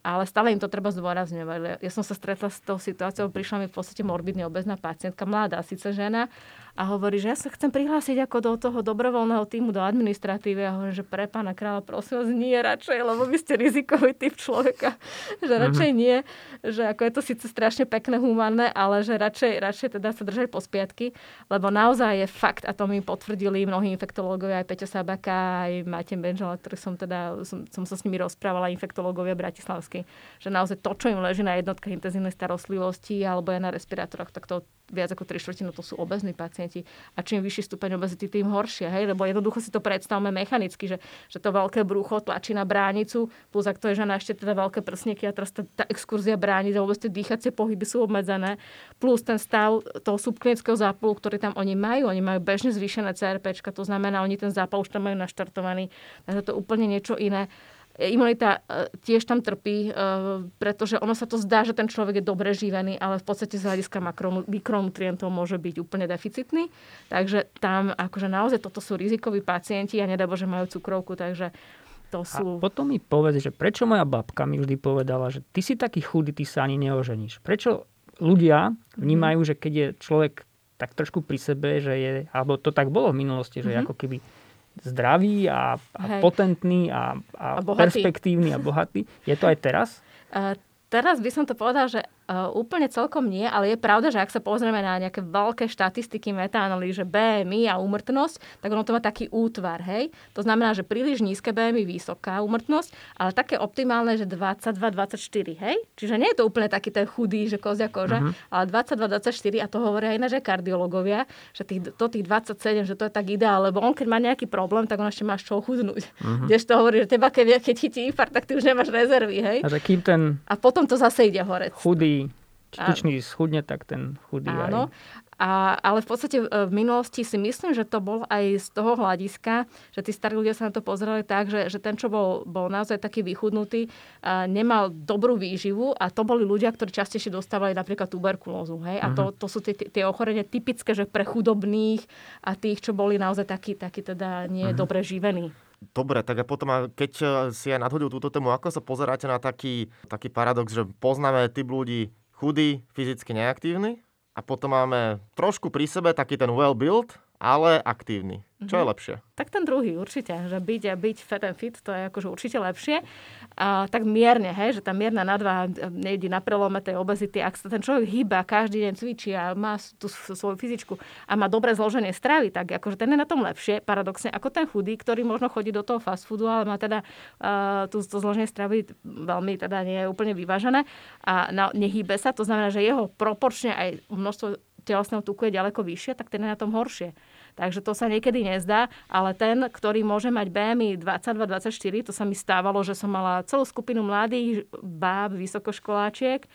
C: ale stále im to treba zdôrazňovať. Ja som sa stretla s tou situáciou, prišla mi v podstate morbidne obezná pacientka, mladá síce žena, a hovorí, že ja sa chcem prihlásiť ako do toho dobrovoľného týmu do administratívy a hovorím, že pre pána kráľa prosím vás nie radšej, lebo vy ste rizikový typ človeka, že radšej mm-hmm. nie, že ako je to síce strašne pekné, humánne, ale že radšej, radšej teda sa držať po spiatky, lebo naozaj je fakt, a to mi potvrdili mnohí infektológovia, aj Peťo Sabaka, aj Matej Benžela, ktorý som teda, som, som sa s nimi rozprávala, infektológovia bratislavskí, že naozaj to, čo im leží na jednotkách intenzívnej starostlivosti alebo je na respirátoroch, tak to viac ako 3 štvrtinu to sú obezní pacienti. A čím vyšší stupeň obezity, tým horšie. Hej? Lebo jednoducho si to predstavme mechanicky, že, že to veľké brucho tlačí na bránicu, plus ak to je žena ešte teda veľké prsníky a teraz tá, tá exkurzia bránic a vôbec tie dýchacie pohyby sú obmedzené, plus ten stav toho subklinického zápalu, ktorý tam oni majú, oni majú bežne zvýšené CRP, to znamená, oni ten zápal už tam majú naštartovaný, takže to je úplne niečo iné imunita e, tiež tam trpí, e, pretože ono sa to zdá, že ten človek je dobre živený, ale v podstate z hľadiska mikronutrientov môže byť úplne deficitný. Takže tam akože naozaj toto sú rizikoví pacienti a nedá že majú cukrovku, takže to sú...
B: A potom mi povedz, že prečo moja babka mi vždy povedala, že ty si taký chudý, ty sa ani neoženíš. Prečo ľudia vnímajú, mm. že keď je človek tak trošku pri sebe, že je, alebo to tak bolo v minulosti, že mm-hmm. ako keby zdravý a, a potentný a, a, a perspektívny a bohatý. Je to aj teraz?
C: Uh, teraz by som to povedal, že Uh, úplne celkom nie, ale je pravda, že ak sa pozrieme na nejaké veľké štatistiky metaanalýzy, že BMI a úmrtnosť, tak ono to má taký útvar, hej. To znamená, že príliš nízke BMI, vysoká úmrtnosť, ale také optimálne, že 22-24, hej. Čiže nie je to úplne taký ten chudý, že kozia koža, uh-huh. ale 22-24 a to hovoria aj naše kardiológovia, že tých, to tých 27, že to je tak ideál, lebo on keď má nejaký problém, tak on ešte máš čo chudnúť. Uh-huh. Kdež to hovorí, že teba keď, keď chytí infarkt, tak ty už nemáš rezervy, hej.
B: A, kým ten...
C: a potom to zase ide hore.
B: Chudý tučný schudne, tak ten chudý
C: Áno. Aj... A, ale v podstate e, v minulosti si myslím, že to bol aj z toho hľadiska, že tí starí ľudia sa na to pozerali tak, že, že ten, čo bol, bol naozaj taký vychudnutý, a nemal dobrú výživu a to boli ľudia, ktorí častejšie dostávali napríklad tuberkulózu. Hej? A to, mhm. to sú tie, tie ochorenia typické, že pre chudobných a tých, čo boli naozaj takí, takí teda nie uh-huh. dobre živení.
A: Dobre, tak a potom, keď e, si aj nadhodil túto tému, ako sa pozeráte na taký, taký paradox, že poznáme typ ľudí chudý, fyzicky neaktívny a potom máme trošku pri sebe taký ten well-built ale aktívny. Čo je mhm. lepšie?
C: Tak ten druhý určite, že byť a byť fat and fit, to je akože určite lepšie. A, tak mierne, hej, že tá mierna nadváha nejde na prelome tej obezity. Ak sa ten človek hýba, každý deň cvičí a má tú svoju fyzičku a má dobré zloženie stravy, tak akože ten je na tom lepšie, paradoxne, ako ten chudý, ktorý možno chodí do toho fast foodu, ale má teda uh, tú, to zloženie stravy veľmi teda nie je úplne vyvážené a na, nehýbe sa, to znamená, že jeho proporčne aj množstvo telesného tuku je ďaleko vyššie, tak ten je na tom horšie. Takže to sa niekedy nezdá, ale ten, ktorý môže mať BMI 22-24, to sa mi stávalo, že som mala celú skupinu mladých báb, vysokoškoláčiek,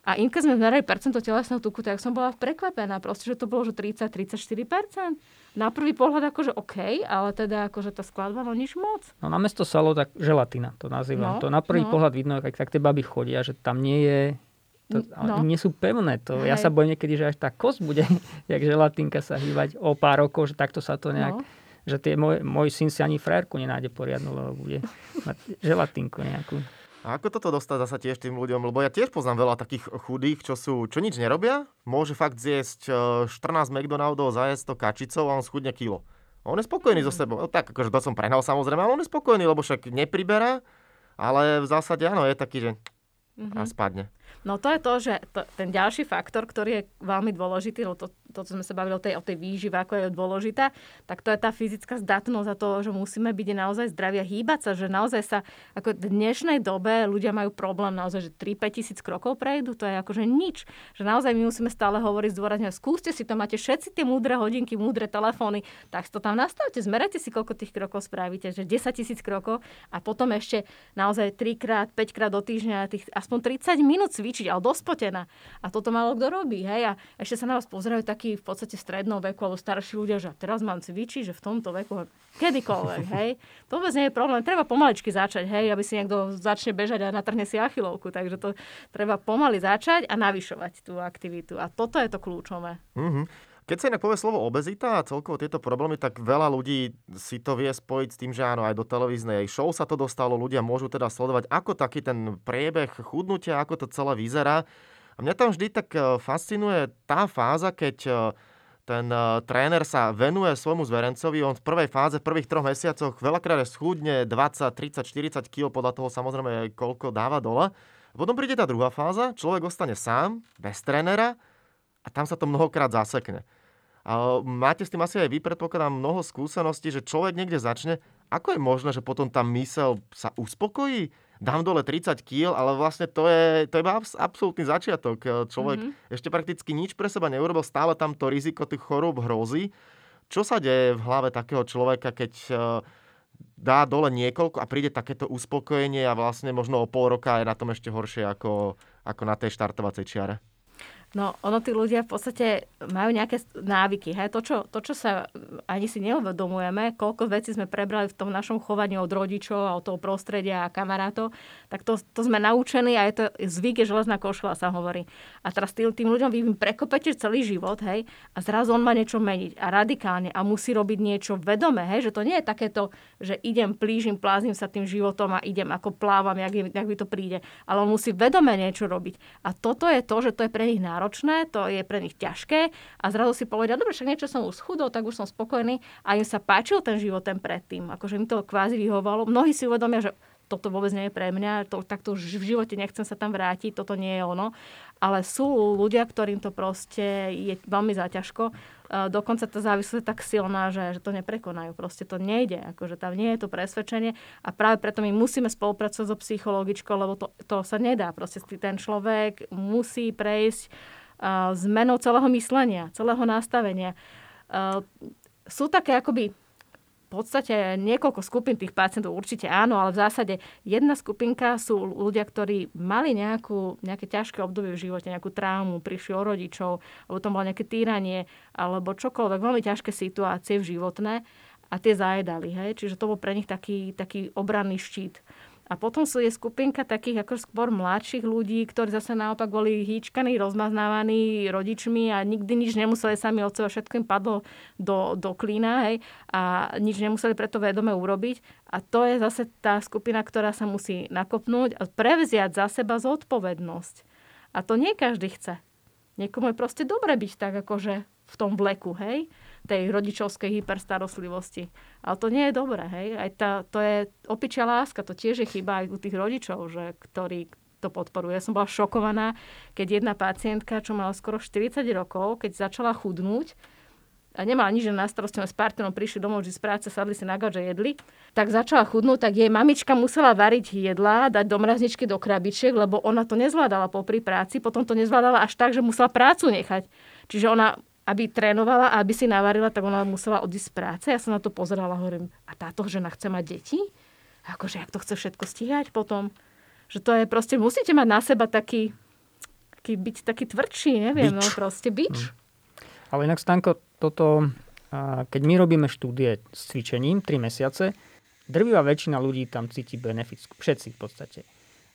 C: a im keď sme zmerali percento telesného tuku, tak som bola prekvapená. Proste, že to bolo že 30-34%. Na prvý pohľad akože OK, ale teda akože tá skladba, no nič moc.
B: No namiesto salo, tak želatina to nazývam. No, to na prvý no. pohľad vidno, ak tak tie baby chodia, že tam nie je to, no. nie sú pevné. To, ja sa bojím niekedy, že až tá kosť bude, jak želatinka sa hývať o pár rokov, že takto sa to nejak... No. Že tie, môj, môj syn si ani frérku nenájde poriadnu, lebo bude mať želatinku nejakú.
A: A ako toto dostať zasa tiež tým ľuďom? Lebo ja tiež poznám veľa takých chudých, čo sú, čo nič nerobia, môže fakt zjesť 14 e, McDonaldov, zajesť to kačicou a on schudne kilo. A on je spokojný mm. so sebou. No, tak akože to som prehnal samozrejme, ale on je spokojný, lebo však nepriberá, ale v zásade áno, je taký, že mm-hmm. a spadne.
C: No to je to, že to, ten ďalší faktor, ktorý je veľmi dôležitý, lebo to, to, čo sme sa bavili o tej, o tej výžive, ako je dôležitá, tak to je tá fyzická zdatnosť a to, že musíme byť naozaj zdraví a hýbať sa, že naozaj sa, ako v dnešnej dobe ľudia majú problém naozaj, že 3-5 tisíc krokov prejdú, to je akože nič. Že naozaj my musíme stále hovoriť zdôrazne, skúste si to, máte všetci tie múdre hodinky, múdre telefóny, tak to tam nastavte, zmerajte si, koľko tých krokov spravíte, že 10 tisíc krokov a potom ešte naozaj 3 krát, 5 krát do týždňa, tých aspoň 30 minút cvičiť, ale dospotená. A toto málo kto robí. Hej? A ešte sa na vás pozerajú takí v podstate strednom veku alebo starší ľudia, že teraz mám cvičiť, že v tomto veku kedykoľvek. Hej? To vôbec nie je problém. Treba pomaličky začať, hej? aby si niekto začne bežať a natrhne si achilovku. Takže to treba pomaly začať a navyšovať tú aktivitu. A toto je to kľúčové.
A: Mm-hmm. Keď sa inak povie slovo obezita a celkovo tieto problémy, tak veľa ľudí si to vie spojiť s tým, že áno, aj do televíznej show sa to dostalo, ľudia môžu teda sledovať, ako taký ten priebeh chudnutia, ako to celé vyzerá. A mňa tam vždy tak e, fascinuje tá fáza, keď e, ten e, tréner sa venuje svojmu zverencovi, on v prvej fáze, v prvých troch mesiacoch veľakrát schudne 20, 30, 40 kg, podľa toho samozrejme koľko dáva dole. Potom príde tá druhá fáza, človek ostane sám, bez trénera a tam sa to mnohokrát zasekne. A máte s tým asi aj vy, predpokladám, mnoho skúseností, že človek niekde začne. Ako je možné, že potom tá mysel sa uspokojí? Dám dole 30 kg, ale vlastne to je, to je absolútny začiatok. Človek mm-hmm. ešte prakticky nič pre seba neurobil, stále tam to riziko tých chorób hrozí. Čo sa deje v hlave takého človeka, keď e, dá dole niekoľko a príde takéto uspokojenie a vlastne možno o pol roka je na tom ešte horšie ako, ako na tej štartovacej čiare?
C: No, ono tí ľudia v podstate majú nejaké návyky. Hej? To, čo, to, čo sa ani si neuvedomujeme, koľko vecí sme prebrali v tom našom chovaní od rodičov a od toho prostredia a kamarátov, tak to, to sme naučení a je to zvyk, je železná košela, sa hovorí. A teraz tým, tým ľuďom vy im prekopete celý život, hej, a zrazu on má niečo meniť a radikálne a musí robiť niečo vedome, hej, že to nie je takéto, že idem, plížim, plázim sa tým životom a idem ako plávam, jak, jak by to príde. Ale on musí vedome niečo robiť. A toto je to, že to je pre nich náročné náročné, to je pre nich ťažké a zrazu si povedia, dobre, však niečo som už schudol, tak už som spokojný a im sa páčil ten život ten predtým, akože im to kvázi vyhovalo. Mnohí si uvedomia, že toto vôbec nie je pre mňa, to, takto v živote nechcem sa tam vrátiť, toto nie je ono. Ale sú ľudia, ktorým to proste je veľmi záťažko. Dokonca tá závislosť je tak silná, že, že to neprekonajú. Proste to nejde. Akože tam nie je to presvedčenie a práve preto my musíme spolupracovať so psychologičkou, lebo to, to sa nedá. Proste ten človek musí prejsť zmenou celého myslenia, celého nastavenia. Sú také akoby podstate niekoľko skupín tých pacientov určite áno, ale v zásade jedna skupinka sú ľudia, ktorí mali nejakú, nejaké ťažké obdobie v živote, nejakú traumu, prišli o rodičov, alebo to bolo nejaké týranie, alebo čokoľvek, veľmi ťažké situácie v životné a tie zajedali. Hej? Čiže to bol pre nich taký, taký obranný štít. A potom sú je skupinka takých ako skôr mladších ľudí, ktorí zase naopak boli hýčkaní, rozmaznávaní rodičmi a nikdy nič nemuseli sami od seba, všetko im padlo do, do klína hej, a nič nemuseli preto vedome urobiť. A to je zase tá skupina, ktorá sa musí nakopnúť a prevziať za seba zodpovednosť. A to nie každý chce. Niekomu je proste dobre byť tak akože v tom vleku, hej, tej rodičovskej hyperstarostlivosti. Ale to nie je dobré, hej. Aj tá, to je opičia láska, to tiež je chyba aj u tých rodičov, že, ktorí to podporujú. Ja som bola šokovaná, keď jedna pacientka, čo mala skoro 40 rokov, keď začala chudnúť, a nemala nič na starosti, s partnerom prišli domov z práce, sadli si na a jedli, tak začala chudnúť, tak jej mamička musela variť jedla, dať do mrazničky do krabičiek, lebo ona to nezvládala popri práci, potom to nezvládala až tak, že musela prácu nechať. Čiže ona, aby trénovala a aby si navarila, tak ona musela odísť z práce. Ja sa na to pozerala, hovorím, a táto žena chce mať deti? Akože, jak to chce všetko stíhať potom? Že to je proste, musíte mať na seba taký, taký byť taký tvrdší, neviem, bič. no proste bič. Hmm.
B: Ale inak, Stanko, toto, keď my robíme štúdie s cvičením 3 mesiace, drvivá väčšina ľudí tam cíti benefit, všetci v podstate.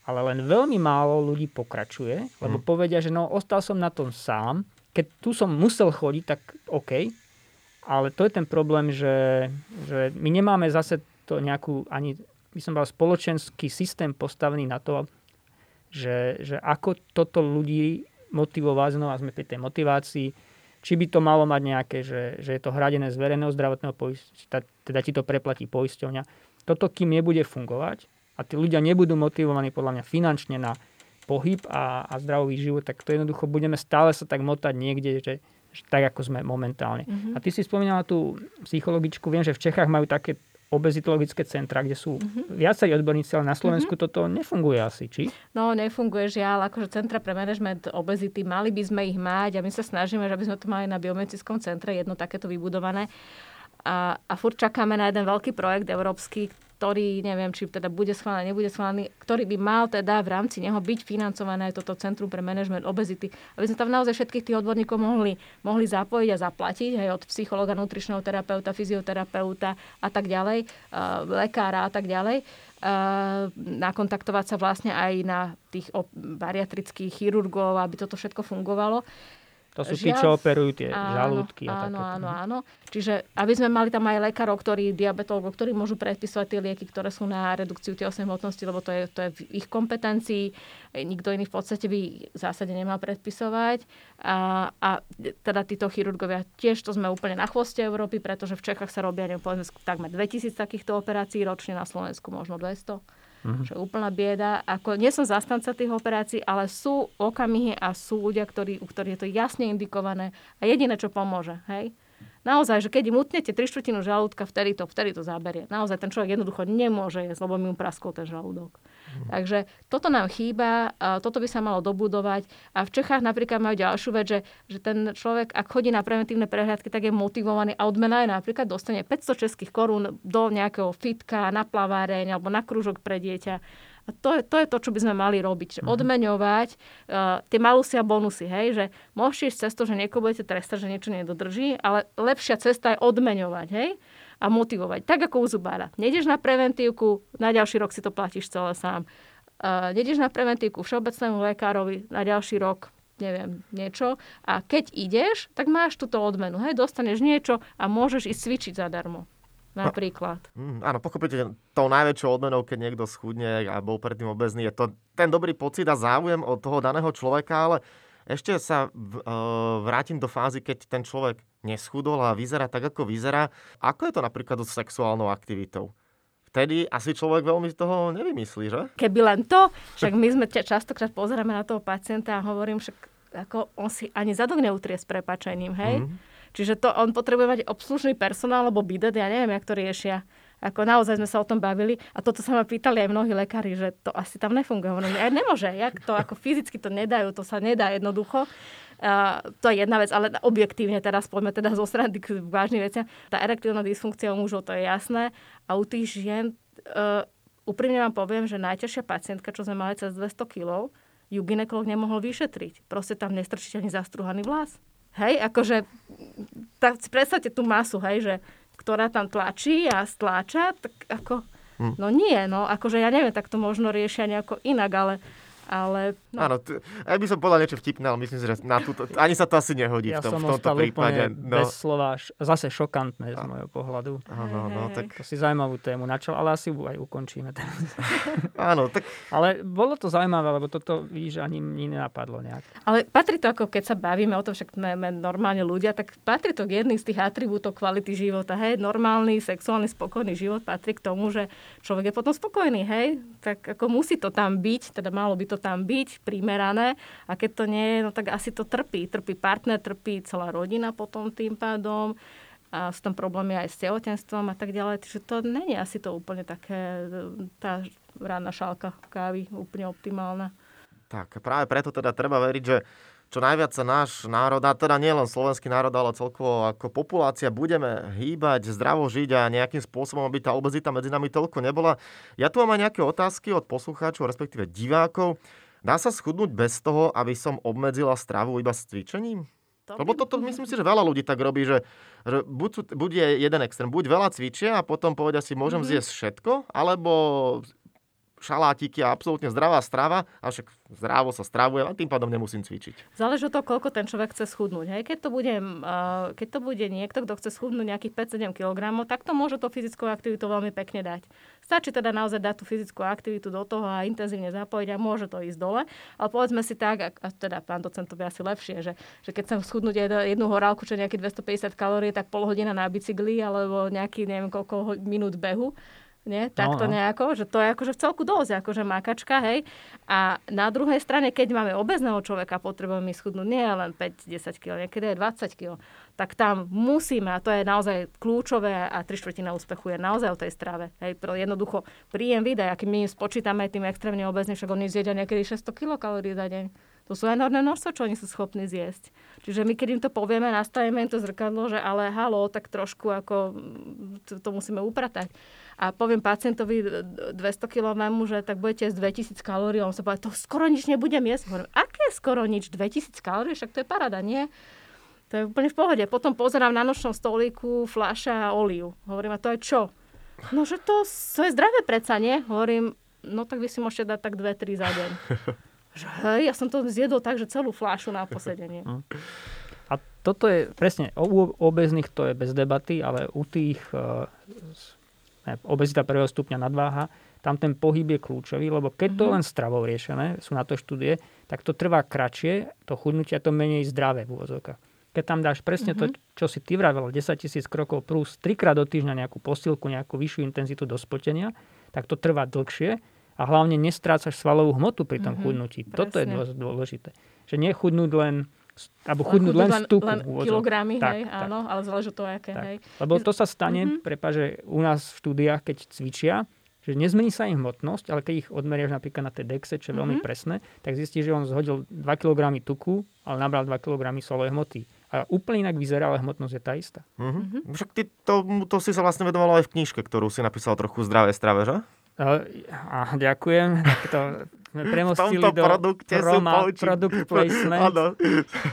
B: Ale len veľmi málo ľudí pokračuje, lebo hmm. povedia, že no, ostal som na tom sám, keď tu som musel chodiť, tak OK, ale to je ten problém, že, že my nemáme zase to nejakú, ani by som bol spoločenský systém postavený na to, že, že ako toto ľudí motivovať, znova sme pri tej motivácii, či by to malo mať nejaké, že, že je to hradené z verejného zdravotného poisťovňa, teda ti to preplatí poisťovňa. Toto, kým nebude fungovať a tí ľudia nebudú motivovaní podľa mňa finančne na pohyb a, a zdravý život, tak to jednoducho budeme stále sa tak motať niekde, že, že tak, ako sme momentálne. Mm-hmm. A ty si spomínala tú psychologičku, viem, že v Čechách majú také obezitologické centra, kde sú uh-huh. viacej odborníci, ale na Slovensku uh-huh. toto nefunguje asi, či?
C: No, nefunguje žiaľ. Akože centra pre management obezity, mali by sme ich mať a my sa snažíme, že aby sme to mali na biomedickom centre, jedno takéto vybudované. A, a furt čakáme na jeden veľký projekt európsky, ktorý, neviem, či teda bude schválený, nebude schválený, ktorý by mal teda v rámci neho byť financované toto Centrum pre management obezity. Aby sme tam naozaj všetkých tých odborníkov mohli, mohli zapojiť a zaplatiť, aj od psychologa, nutričného terapeuta, fyzioterapeuta a tak ďalej, uh, lekára a tak ďalej uh, nakontaktovať sa vlastne aj na tých bariatrických chirurgov, aby toto všetko fungovalo.
B: To sú tí, čo operujú tie áno, žalúdky.
C: A áno, áno, áno. Čiže aby sme mali tam aj lekárov, ktorí, diabetologov, ktorí môžu predpisovať tie lieky, ktoré sú na redukciu telesnej hmotnosti, lebo to je, to je v ich kompetencii. Nikto iný v podstate by v zásade nemal predpisovať. A, a teda títo chirurgovia tiež to sme úplne na chvoste Európy, pretože v Čechách sa robia neviem, takmer 2000 takýchto operácií ročne, na Slovensku možno 200 uh-huh. čo je úplná bieda. Ako, nie som zastanca tých operácií, ale sú okamihy a sú ľudia, ktorí, u ktorých je to jasne indikované a jediné, čo pomôže. Hej? Naozaj, že keď im utnete tri štvrtinu žalúdka, vtedy to, vtedy to zaberie. Naozaj ten človek jednoducho nemôže jesť, lebo mi mu praskol ten žalúdok. Takže toto nám chýba, a toto by sa malo dobudovať. A v Čechách napríklad majú ďalšiu vec, že, že ten človek, ak chodí na preventívne prehľadky, tak je motivovaný a odmena je napríklad dostane 500 českých korún do nejakého fitka, na plaváreň alebo na krúžok pre dieťa. A to, to je to, čo by sme mali robiť. Že mm odmeňovať uh, tie malusy a bonusy. Hej? Že môžete ísť cesto, že niekoho budete trestať, že niečo nedodrží, ale lepšia cesta je odmeňovať. Hej? A motivovať. Tak ako u zubára. Nejdeš na preventívku, na ďalší rok si to platíš celé sám. Uh, nejdeš na preventívku všeobecnému lekárovi na ďalší rok, neviem, niečo. A keď ideš, tak máš túto odmenu. Hej, dostaneš niečo a môžeš ísť cvičiť zadarmo. Napríklad.
A: No, áno, pochopíte, tou najväčšou odmenou, keď niekto schudne a bol predtým obezný, je to ten dobrý pocit a záujem od toho daného človeka, ale ešte sa v, uh, vrátim do fázy, keď ten človek neschudol a vyzerá tak, ako vyzerá. Ako je to napríklad s sexuálnou aktivitou? Vtedy asi človek veľmi z toho nevymyslí, že?
C: Keby len to, však my sme častokrát pozeráme na toho pacienta a hovorím, však ako on si ani zadok neutrie s prepačením, hej? Mm. Čiže to on potrebuje mať obslužný personál, alebo bidet, ja neviem, jak to riešia. Ako naozaj sme sa o tom bavili a toto sa ma pýtali aj mnohí lekári, že to asi tam nefunguje. Hovorím, aj nemôže, jak to ako fyzicky to nedajú, to sa nedá jednoducho. Uh, to je jedna vec, ale objektívne teraz poďme teda zo strany k vážnym veciam. Tá erektívna dysfunkcia u mužov, to je jasné. A u tých žien, uh, úprimne vám poviem, že najťažšia pacientka, čo sme mali cez 200 kg, ju ginekolog nemohol vyšetriť. Proste tam nestrčíte ani zastruhaný vlas. Hej, akože, tak si predstavte tú masu, hej, že, ktorá tam tlačí a stláča, tak ako, hm. no nie, no, akože ja neviem, tak to možno riešia nejako inak, ale Ale,
A: no. Áno, t- ja by som povedal niečo vtipné, ale myslím si, že na túto, ani sa to asi nehodí
B: ja
A: v, tom,
B: som
A: v tomto prípade.
B: No. bez slova, zase šokantné z môjho pohľadu.
A: Áno, no, tak...
B: To si zaujímavú tému načal, ale asi aj ukončíme teraz.
A: Áno, tak...
B: Ale bolo to zaujímavé, lebo toto vidíš, ani mi nenapadlo nejak.
C: Ale patrí to, ako keď sa bavíme o tom, však sme normálne ľudia, tak patrí to k jedným z tých atribútov kvality života. Hej, normálny, sexuálny, spokojný život patrí k tomu, že človek je potom spokojný, hej. Tak ako musí to tam byť, teda malo by to tam byť, primerané. A keď to nie je, no tak asi to trpí. Trpí partner, trpí celá rodina potom tým pádom. A sú tam problémy aj s tehotenstvom a tak ďalej. Čiže to není asi to úplne také, tá rána šálka kávy úplne optimálna.
A: Tak práve preto teda treba veriť, že čo najviac sa náš národ, a teda nielen slovenský národ, ale celkovo ako populácia budeme hýbať, zdravo žiť a nejakým spôsobom, aby tá obezita medzi nami toľko nebola. Ja tu mám aj nejaké otázky od poslucháčov, respektíve divákov. Dá sa schudnúť bez toho, aby som obmedzila stravu iba s cvičením? To Lebo toto myslím si, že veľa ľudí tak robí, že, že buď, buď je jeden extrém, buď veľa cvičia a potom povedia si, môžem mm-hmm. zjesť všetko, alebo šalátiky a absolútne zdravá strava, a však zdravo sa stravuje a tým pádom nemusím cvičiť.
C: Záleží od toho, koľko ten človek chce schudnúť. Hej? Keď, to bude, keď to bude niekto, kto chce schudnúť nejakých 5-7 kg, tak to môže to fyzickú aktivitu veľmi pekne dať. Stačí teda naozaj dať tú fyzickú aktivitu do toho a intenzívne zapojiť a môže to ísť dole. Ale povedzme si tak, a teda pán docent to by asi lepšie, že, že keď chcem schudnúť jednu, horálku, čo je nejakých 250 kalórií, tak pol hodina na bicykli alebo nejaký neviem koľko minút behu, nie? Takto no, no. nejako, že to je akože v celku dosť, akože makačka, hej. A na druhej strane, keď máme obezného človeka, potrebujeme schudnúť nie len 5-10 kg, niekedy aj 20 kg, tak tam musíme, a to je naozaj kľúčové a tri štvrtina úspechu je naozaj o tej strave. Hej, jednoducho príjem videa, aký my spočítame tým extrémne obezným, však oni zjedia niekedy 600 kilokalórií za deň. To sú enormné množstvo, čo oni sú schopní zjesť. Čiže my, keď im to povieme, nastavíme im to zrkadlo, že ale halo, tak trošku ako to, to musíme upratať a poviem pacientovi 200 kilovému, že tak budete jesť 2000 kalórií, on sa povie, to skoro nič nebudem jesť. Hovorím, aké skoro nič? 2000 kalórií? Však to je parada, nie? To je úplne v pohode. Potom pozerám na nočnom stolíku fľaša a oliu. Hovorím, a to je čo? No, že to, to je zdravé predsa, nie? Hovorím, no tak vy si môžete dať tak 2-3 za deň. že hej, ja som to zjedol tak, že celú fľašu na posedenie. Hm.
B: A toto je presne, u obezných to je bez debaty, ale u tých uh, obezita prvého stupňa nadváha, tam ten pohyb je kľúčový, lebo keď to mhm. len stravou riešené, sú na to štúdie, tak to trvá kratšie, to chudnutie to menej zdravé v úvozovkách. Keď tam dáš presne mm-hmm. to, mhm. čo si ty vravel, 10 tisíc krokov plus 3 krát do týždňa nejakú posilku, nejakú vyššiu intenzitu do spotenia, tak to trvá dlhšie a hlavne nestrácaš svalovú hmotu pri tom mm-hmm. chudnutí. Presne. Toto je dôležité. Že nechudnúť len alebo chudnúť len, len z tuku.
C: Len kilogramy, tak, hej, tak. áno, ale záleží to, aké, tak. hej.
B: Lebo to sa stane, mm-hmm. prepáč, u nás v štúdiách, keď cvičia, že nezmení sa im hmotnosť, ale keď ich odmeriaš napríklad na tej dexe, čo je veľmi mm-hmm. presné, tak zistíš, že on zhodil 2 kg tuku, ale nabral 2 kg solovej hmoty. A úplne inak vyzerá, ale hmotnosť je tá istá.
A: Mm-hmm. Však ty to, to si sa vlastne vedovala aj v knižke, ktorú si napísal trochu zdravé strave, že?
B: A, ďakujem. Tak to sme premostili
A: v tomto do produkte Roma,
B: sú product placement. Áno.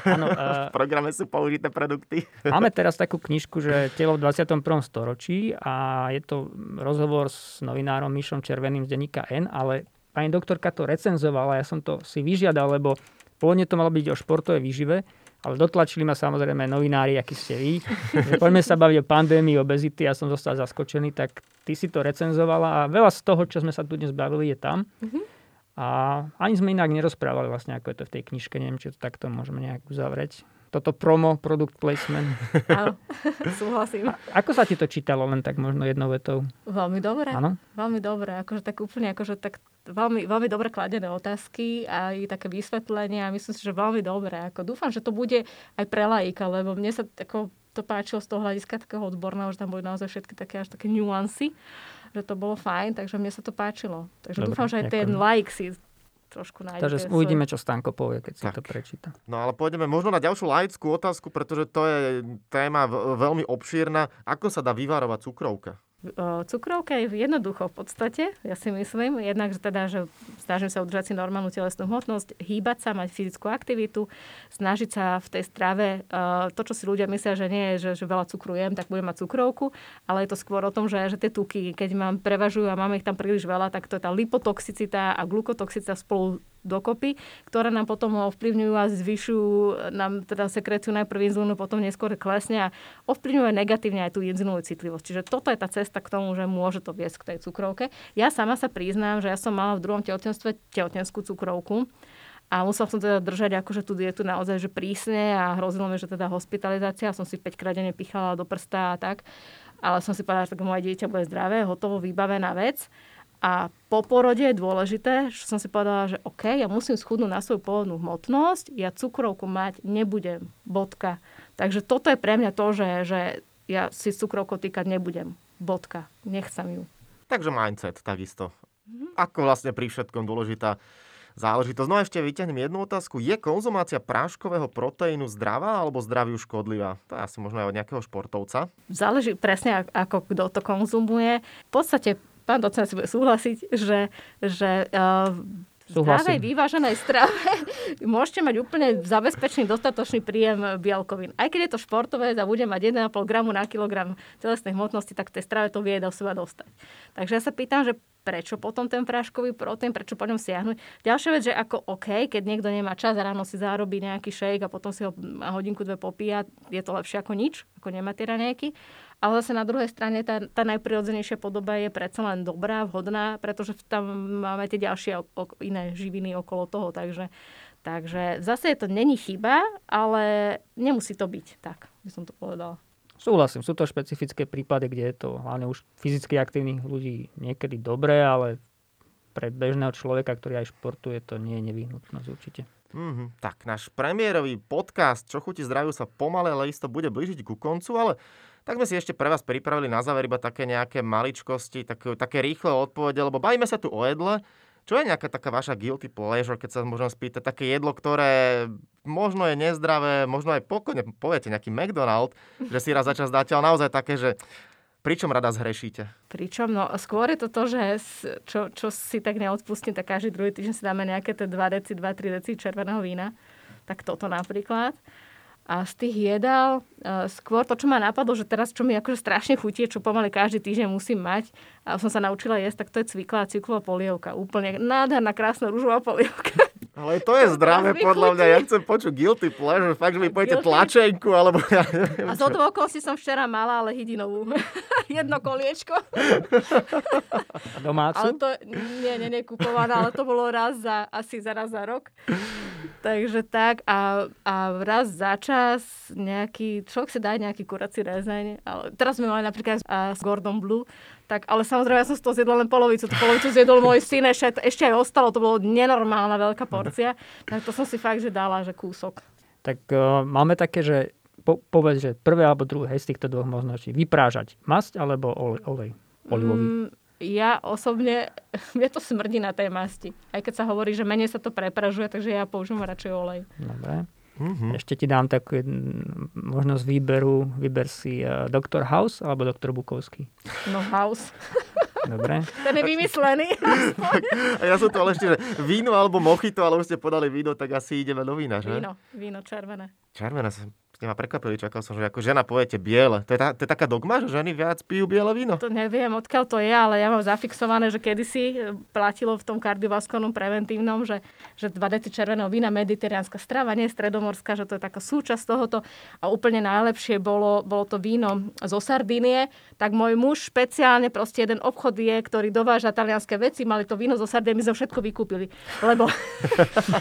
A: Áno, uh, v programe sú použité produkty.
B: Máme teraz takú knižku, že Telo v 21. storočí a je to rozhovor s novinárom Mišom Červeným z denníka N, ale pani doktorka to recenzovala, ja som to si vyžiadal, lebo pôvodne to malo byť o športovej výžive, ale dotlačili ma samozrejme novinári, akí ste vy. Že poďme sa baviť o pandémii, obezity, ja som zostal zaskočený, tak ty si to recenzovala a veľa z toho, čo sme sa tu dnes bavili, je tam. Mm-hmm. A ani sme inak nerozprávali vlastne, ako je to v tej knižke, neviem, či to takto môžeme nejak uzavrieť toto promo, product placement.
C: Áno, súhlasím. A
B: ako sa ti to čítalo, len tak možno jednou vetou?
C: Veľmi dobre.
B: Áno?
C: Veľmi dobre, akože tak úplne, akože tak veľmi, veľmi dobre kladené otázky a aj také vysvetlenia. Myslím si, že veľmi dobre. Ako dúfam, že to bude aj pre laika, lebo mne sa ako, to páčilo z toho hľadiska takého odborného, že tam boli naozaj všetky také až také nuancy že to bolo fajn, takže mne sa to páčilo. Takže Dobre, dúfam, že aj ten like si trošku nájde.
B: Takže svoj... uvidíme, čo Stanko povie, keď si tak. to prečíta.
A: No ale pôjdeme možno na ďalšiu laickú otázku, pretože to je téma veľmi obšírna. Ako sa dá vyvárovať cukrovka?
C: Cukrovka je jednoducho v podstate, ja si myslím, jednak, že teda, že snažím sa udržať si normálnu telesnú hmotnosť, hýbať sa, mať fyzickú aktivitu, snažiť sa v tej strave, to, čo si ľudia myslia, že nie je, že, že veľa cukru jem, tak budem mať cukrovku, ale je to skôr o tom, že, že tie tuky, keď mám prevažujú a máme ich tam príliš veľa, tak to je tá lipotoxicita a glukotoxicita spolu dokopy, ktoré nám potom ovplyvňujú a zvyšujú nám teda sekréciu najprv inzulínu, potom neskôr klesne a ovplyvňuje negatívne aj tú inzulínovú citlivosť. Čiže toto je tá cesta k tomu, že môže to viesť k tej cukrovke. Ja sama sa priznám, že ja som mala v druhom tehotenstve tehotenskú cukrovku a musela som teda držať akože tú dietu naozaj že prísne a hrozilo mi, že teda hospitalizácia. Som si 5 krát pichala do prsta a tak. Ale som si povedala, že tak moje dieťa bude zdravé, hotovo, vybavená vec. A po porode je dôležité, že som si povedala, že OK, ja musím schudnúť na svoju pôvodnú hmotnosť, ja cukrovku mať nebudem, bodka. Takže toto je pre mňa to, že, že ja si cukrovkou týkať nebudem, bodka. Nechcem ju.
A: Takže mindset takisto. Mm-hmm. Ako vlastne pri všetkom dôležitá záležitosť. No a ešte vyťahnem jednu otázku. Je konzumácia práškového proteínu zdravá alebo zdraviu škodlivá? To je asi možno aj od nejakého športovca.
C: Záleží presne, ako kto to konzumuje. V podstate pán docent si bude súhlasiť, že, že uh, zdravej, vyváženej strave môžete mať úplne zabezpečný dostatočný príjem bielkovín. Aj keď je to športové a bude mať 1,5 gramu na kilogram telesnej hmotnosti, tak tej strave to vie do seba dostať. Takže ja sa pýtam, že prečo potom ten práškový proteín, prečo po ňom siahnuť. Ďalšia vec, že ako OK, keď niekto nemá čas ráno si zarobí nejaký shake a potom si ho hodinku, dve popíja, je to lepšie ako nič, ako nemá tie raňajky. Ale zase na druhej strane tá, tá najprirodzenejšia podoba je predsa len dobrá, vhodná, pretože tam máme tie ďalšie iné živiny okolo toho. Takže, takže zase je to není chyba, ale nemusí to byť. Tak by som to povedala.
B: Súhlasím, sú to špecifické prípady, kde je to hlavne už fyzicky aktívnych ľudí niekedy dobré, ale pre bežného človeka, ktorý aj športuje, to nie je nevyhnutnosť určite.
A: Mm-hmm. Tak, náš premiérový podcast Čo chutí zdraviu sa pomalé, ale isto bude blížiť ku koncu, ale tak sme si ešte pre vás pripravili na záver iba také nejaké maličkosti, také, také rýchle odpovede, lebo bavíme sa tu o jedle. Čo je nejaká taká vaša guilty pleasure, keď sa môžem spýtať, také jedlo, ktoré možno je nezdravé, možno aj pokojne poviete nejaký McDonald, že si raz za čas dáte, ale naozaj také, že Pričom rada zhrešíte?
C: Pričom? No skôr je to to, že čo, čo si tak neodpustím, tak každý druhý týždeň si dáme nejaké tie 2 deci, 2-3 deci červeného vína. Tak toto napríklad. A z tých jedál, uh, skôr to, čo ma napadlo, že teraz, čo mi akože strašne chutí, čo pomaly každý týždeň musím mať, a som sa naučila jesť, tak to je cviklá cyklová polievka. Úplne nádherná, krásna rúžová polievka.
A: Ale to je zdravé podľa mňa. Ja chcem počuť guilty pleasure. Fakt, že mi poviete tlačenku, alebo ja neviem
C: A z si som včera mala, ale hydinovú. Jedno koliečko.
B: Domácu?
C: Ale to, nie, nie, nekupovaná, ale to bolo raz za, asi za raz za rok. Takže tak. A, a raz za čas nejaký, človek si dá nejaký kurací rezeň. Ale teraz sme mali napríklad s Gordon Blue, tak, ale samozrejme, ja som z toho zjedla len polovicu. Tú polovicu zjedol môj syn, ešte, ešte aj ostalo. To bolo nenormálna veľká porcia. Tak to som si fakt, že dala, že kúsok.
B: Tak uh, máme také, že po, povedz, že prvé alebo druhé z týchto dvoch možností. Vyprážať masť alebo olej, olej olivový? Mm,
C: ja osobne, mne to smrdí na tej masti. Aj keď sa hovorí, že menej sa to prepražuje, takže ja použijem radšej olej.
B: Dobre. Mm-hmm. Ešte ti dám takú možnosť výberu. Vyber si uh, Dr. House alebo Dr. Bukovský.
C: No House.
B: Dobre.
C: Ten je vymyslený.
A: A ja som to ale ešte, že víno alebo mochito, ale už ste podali víno, tak asi ideme do vína, že?
C: Víno, víno červené.
A: Červené, ste ma prekvapili, čakal som, že ako žena poviete biele. To je, tá, to je taká dogma, že ženy viac pijú biele víno?
C: To neviem, odkiaľ to je, ale ja mám zafixované, že kedysi e, platilo v tom kardiovaskulárnom preventívnom, že, že 2 deci červeného vína, mediteránska strava, nie stredomorská, že to je taká súčasť tohoto. A úplne najlepšie bolo, bolo to víno zo Sardinie. Tak môj muž špeciálne proste jeden obchod je, ktorý dováža talianské veci, mali to víno zo Sardinie, my sme všetko vykúpili. Lebo,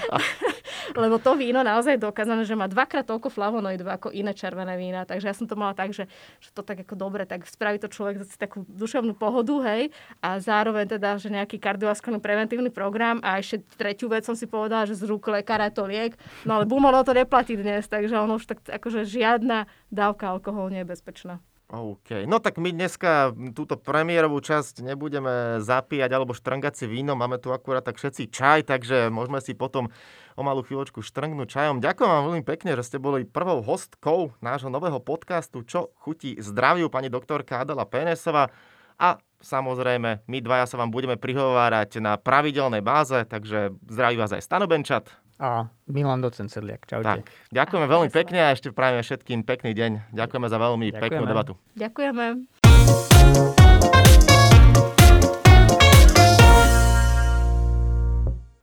C: lebo to víno naozaj dokázané, že má dvakrát toľko flavonoidov ako iné červené vína. Takže ja som to mala tak, že, že to tak ako dobre, tak spraví to človek zase takú duševnú pohodu, hej, a zároveň teda, že nejaký kardiovaskulárny preventívny program a ešte tretiu vec som si povedala, že z rúk lekára to liek, no ale bumono to neplatí dnes, takže ono už tak akože žiadna dávka alkoholu nie je bezpečná.
A: OK. No tak my dneska túto premiérovú časť nebudeme zapíjať alebo štrngať si víno. Máme tu akurát tak všetci čaj, takže môžeme si potom o malú chvíľočku štrngnúť čajom. Ďakujem vám veľmi pekne, že ste boli prvou hostkou nášho nového podcastu Čo chutí zdraviu, pani doktorka Adela Penesová. A samozrejme, my dvaja sa vám budeme prihovárať na pravidelnej báze, takže zdraví vás aj Stano Benčat
B: a Milan Docen Sedliak. Čaute.
A: Tak, ďakujeme veľmi pekne a ešte prajeme všetkým pekný deň. Ďakujeme za veľmi Ďakujeme. peknú debatu.
C: Ďakujeme.